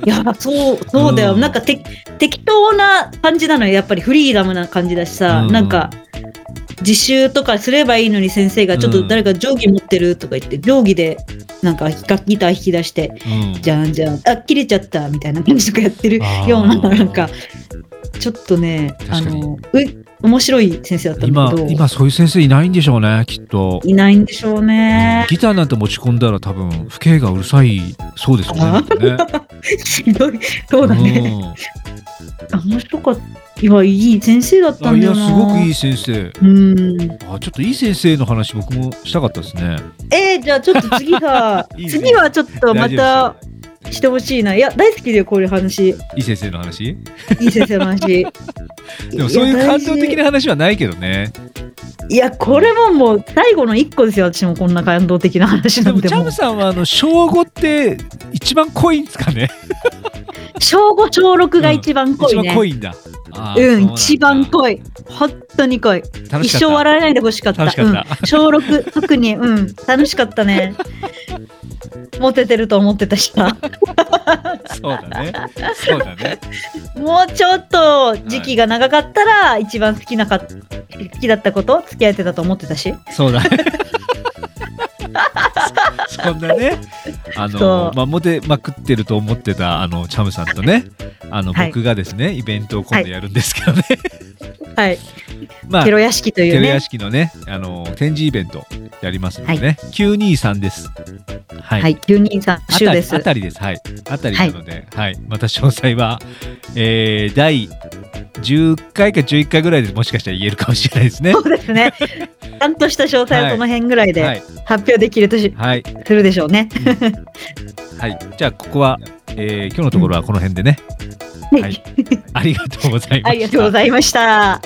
いやそうそうだよ、うん。なんかて適当な感じなのよ。やっぱりフリーダムな感じだしさ、うん。なんか自習とかすればいいのに先生がちょっと誰か定規持ってるとか言って定規でなんかギター弾き出してうん。じゃんじゃんあ切れちゃったみたいな感じとかやってるようななんかちょっとねあのう面白い先生だったんだ今けど。今そういう先生いないんでしょうねきっと。いないんでしょうね、ギターなんて持ち込んだら多分父兄がうるさいそうですよね。なんかね。ひどい。そうだね、面白かった。いやいい先生だったんだよな。すごくいい先生。うん。あちょっといい先生の話僕もしたかったですね。えー、じゃあちょっと次さ [laughs] いいですね次はちょっとま大た丈してほしいな。いや大好きだよこういう話。いいい先生の話？い先生の話。[laughs] でもそういうや感動的な話はないけどね。いやこれももう最後の一個ですよ私もこんな感動的な話でもチャなんて。もうムさんはあの小5って一番濃いんですかね？小5小6が一番濃いね、一番濃いんだ。うん一番濃い。本当に濃い。一生笑えないでほしかった。うん、小6特に。うん。楽しかったね。モテてると思ってたしさそうだね。そうだね。もうちょっと時期が長かったら一番好きなか好きだったこと付き合ってたと思ってたしそうだ。[laughs] そんなね、あのまあモテまくってると思ってたあのチャムさんとね、あのはい僕がですね、イベントを今度やるんですけどね、はい [laughs] まあテロ屋敷というねテレ屋敷のね、あの展示イベントやりますのでね、923です。はい。はい923あたり週ですあたりです。はい。あたりなので、はい。また詳細は、えー、第10回か11回ぐらいでもしかしたら言えるかもしれないですねそ。うですね [laughs] ちゃんとした詳細はこの辺ぐらいはでい。発表できるとし、はい。するでしょうねはい、じゃあここは、えー今日のところはこの辺でね。はい、ありがとうございました。ありがとうございました。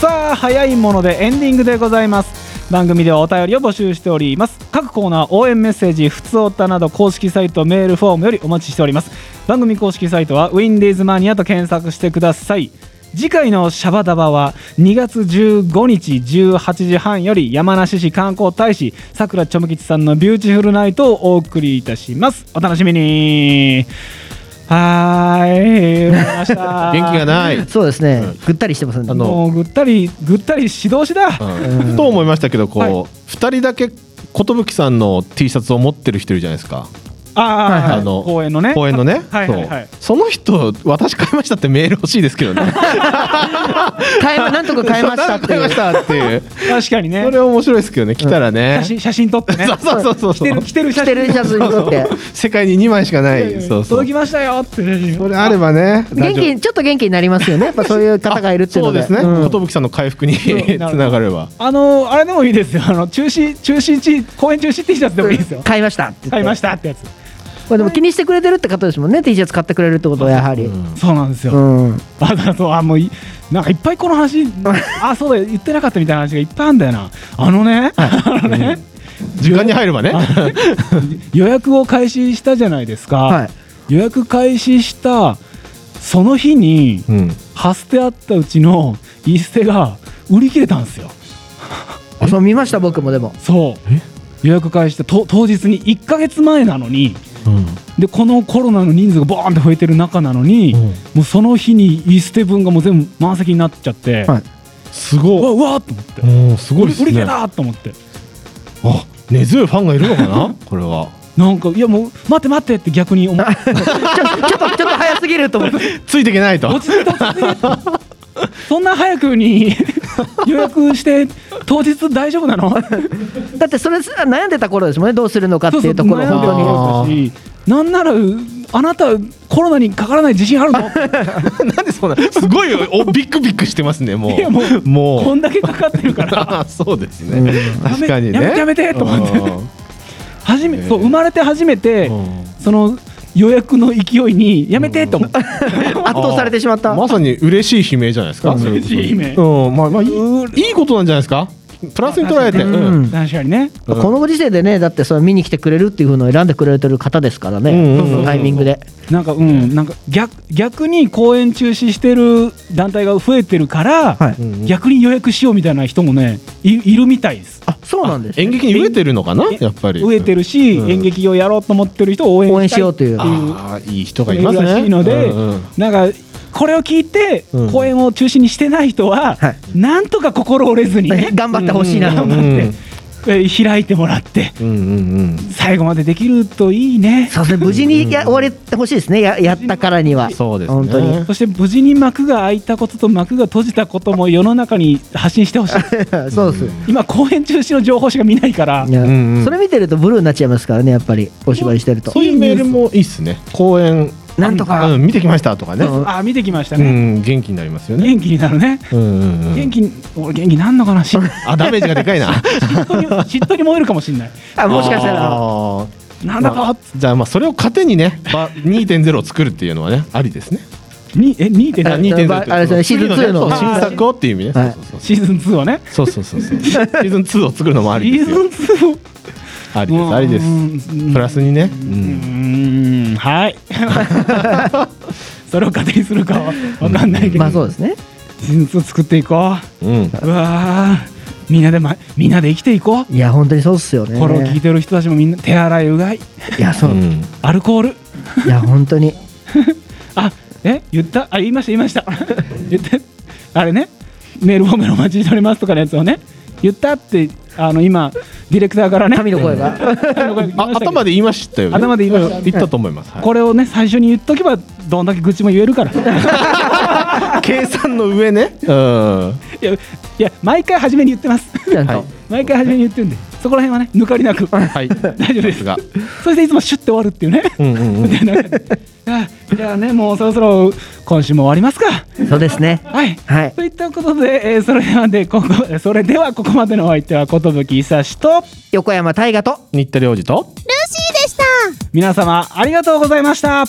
さあ早いものでエンディングでございます番組ではお便りを募集しております。各コーナー応援メッセージふつおたなど公式サイトメールフォームよりお待ちしております。番組公式サイトはウィンディーズマニアと検索してください。次回のシャバダバは2月15日18時半より山梨市観光大使さくらちょむきちさんの Beautiful Night をお送りいたします。お楽しみに。はーい [laughs] 元気がない。そうですね、ぐったりしてますね。もうぐったりぐったり指導しだ、ふと思いましたけどこう、二人だけ寿さんの T シャツを持ってる人いるじゃないですかああ、はいはい。あの公園のね。公園のね。はいはいはい。その人私買いましたってメール欲しいですけどね。[laughs] 買いまなんとか買いましたっていう。買いましたっていう。確かにね。それ面白いですけどね来たらね。写真写真撮ってね。そうそうそうそう。着てる着てる写真。撮って。世界に2枚しかない。そう。そう届きましたよって写真それあればね。元気ちょっと元気になりますよね。やっぱそういう方がいるっていうので。そうですね。うん。寿さんの回復につながれば。あのあれでもいいですよ。あの中止中止地公演中止 T シャツでもいいですよ。買いました買いましたってやつこれでも気にしてくれてるって方ですもんね T シャツ買ってくれるってことはやはり。そうなんですよ、うん。あだそうあもういなんかいっぱいこの話 [laughs] あそうだよ言ってなかったみたいな話がいっぱいあるんだよな。あのね、あのね時間に入ればね。[laughs] 予約を開始したじゃないですか、はい。予約開始したその日にうん。ハステあったうちの一捨てが売り切れたんですよ。あそう見ました僕もでも。そう。予約開始してと当日に1か月前なのにでこのコロナの人数がボーンって増えてる中なのに、うん。もうその日に一捨て分がもう全部満席になっちゃって、はい。うすごい。わうわーっと思って。うんすごいです売り切れねたと思って。あ根強いファンがいるのかな？[laughs] これは。なんかいやもう待って待ってって逆に思ってちょちょっとちょっと早すぎると思って。ついていけないと。落ち着いて落ち着いて。そんな早くに [laughs] 予約して当日大丈夫なの？[laughs] だってそれすら悩んでた頃ですもんね。どうするのかっていうところ本当に。なんならあなたコロナにかからない自信あるの？[laughs] なんでそんなすごいおビックビックしてますねもう。いやもうもう。こんだけかかってるから。そうですね、確かにね。やめてやめてと思って。うん。初めそう生まれて初めてうん。その予約の勢いにやめてと思って圧倒されてしまった。まさに嬉しい悲鳴じゃないですか。嬉しい悲鳴うん、まあまあいいいいことなんじゃないですか。プラスに捉えて。ううん。ん確かにね。このご時世でねだってそれ見に来てくれるっていうのを選んでくれてる方ですからね、うん。うん。うんそのタイミングで。なんかうん。なんか逆逆に公演中止してる団体が増えてるから、はい。うん逆に予約しようみたいな人もねいいるみたいです。あそうなんです、演劇に飢えてるのかな？やっぱり。増えてるし、うん。演劇をやろうと思ってる人を応援応援ししようという。ああいい人がいますね。らしいので、うんうん。なんかこれを聞いて、うん。公演を中止にしてない人は、はい。なんとか心折れずにね。[laughs] 頑張ってほしいなとうん。思って。開いてもらってうんうん最後までできるといいね。そうですね。無事にや終われてほしいですね。ややったからには。うん。そうですね。本当に。そして無事に幕が開いたことと幕が閉じたことも世の中に発信してほしい。[laughs] そうです、今公演中止の情報しか見ないから。いやうんうん。それ見てるとブルーになっちゃいますからねやっぱり。お芝居してると。そういうメールもいいっすね。公演なんとか。うん見てきましたとかね。う。んあ見てきましたうね、ん元気になりますよね。元気になるね、うんうんうん。元気元気なんのかな？し [laughs] あダメージがでかいな。嫉妬に嫉妬に燃えるかもしれない。[laughs] あもしかしたら。なんだか、まあじゃあまあそれを糧にねば2.0を作るっていうのはねありですね。にえ2.0あ2.0ってあれシーズン2のそう新作をっていう意味ね。はい。シーズン2をね。そうそうそうそう。シーズン2を作るのもあシりですよ。ーズン2をありですありです。うん。プラスにね。ううん。はい。[laughs] それを糧にするかは分かんないけど、まあそうですね。シーズン2作っていこう。ん。ううわー。みんなで、ま、みんなで生きていこう、いや本当にそうっすよね。これを聞いてる人たちもみんな手洗いうがい。いやそう、うん。アルコール。いや本当に。[laughs] あえ？言った？あ言いました言いました。[laughs] 言って。あれね。メールフォームでお待ちしておりますとかのやつをね。言ったってあの今ディレクターからね。神の声が。頭で言いましたよね。頭で言いました。うん言ったと思います。はい。これをね最初に言っとけばどんだけ愚痴も言えるから。い [laughs] 計算の上ね。うん。やいや毎回初めに言ってます。毎回初めに言ってるんで。そこら辺はね抜かりなく。はい。[laughs] 大丈夫です。が。そしていつもシュッて終わるっていうね。うんうんうん [laughs] じゃあねもうそろそろ今週も終わりますか。そうですね。はい。はい。といったことで、えーそれではでここそれではここまでのお相手は寿久志と。横山大河と。新田良二と。ルーシーでした。皆様ありがとうございました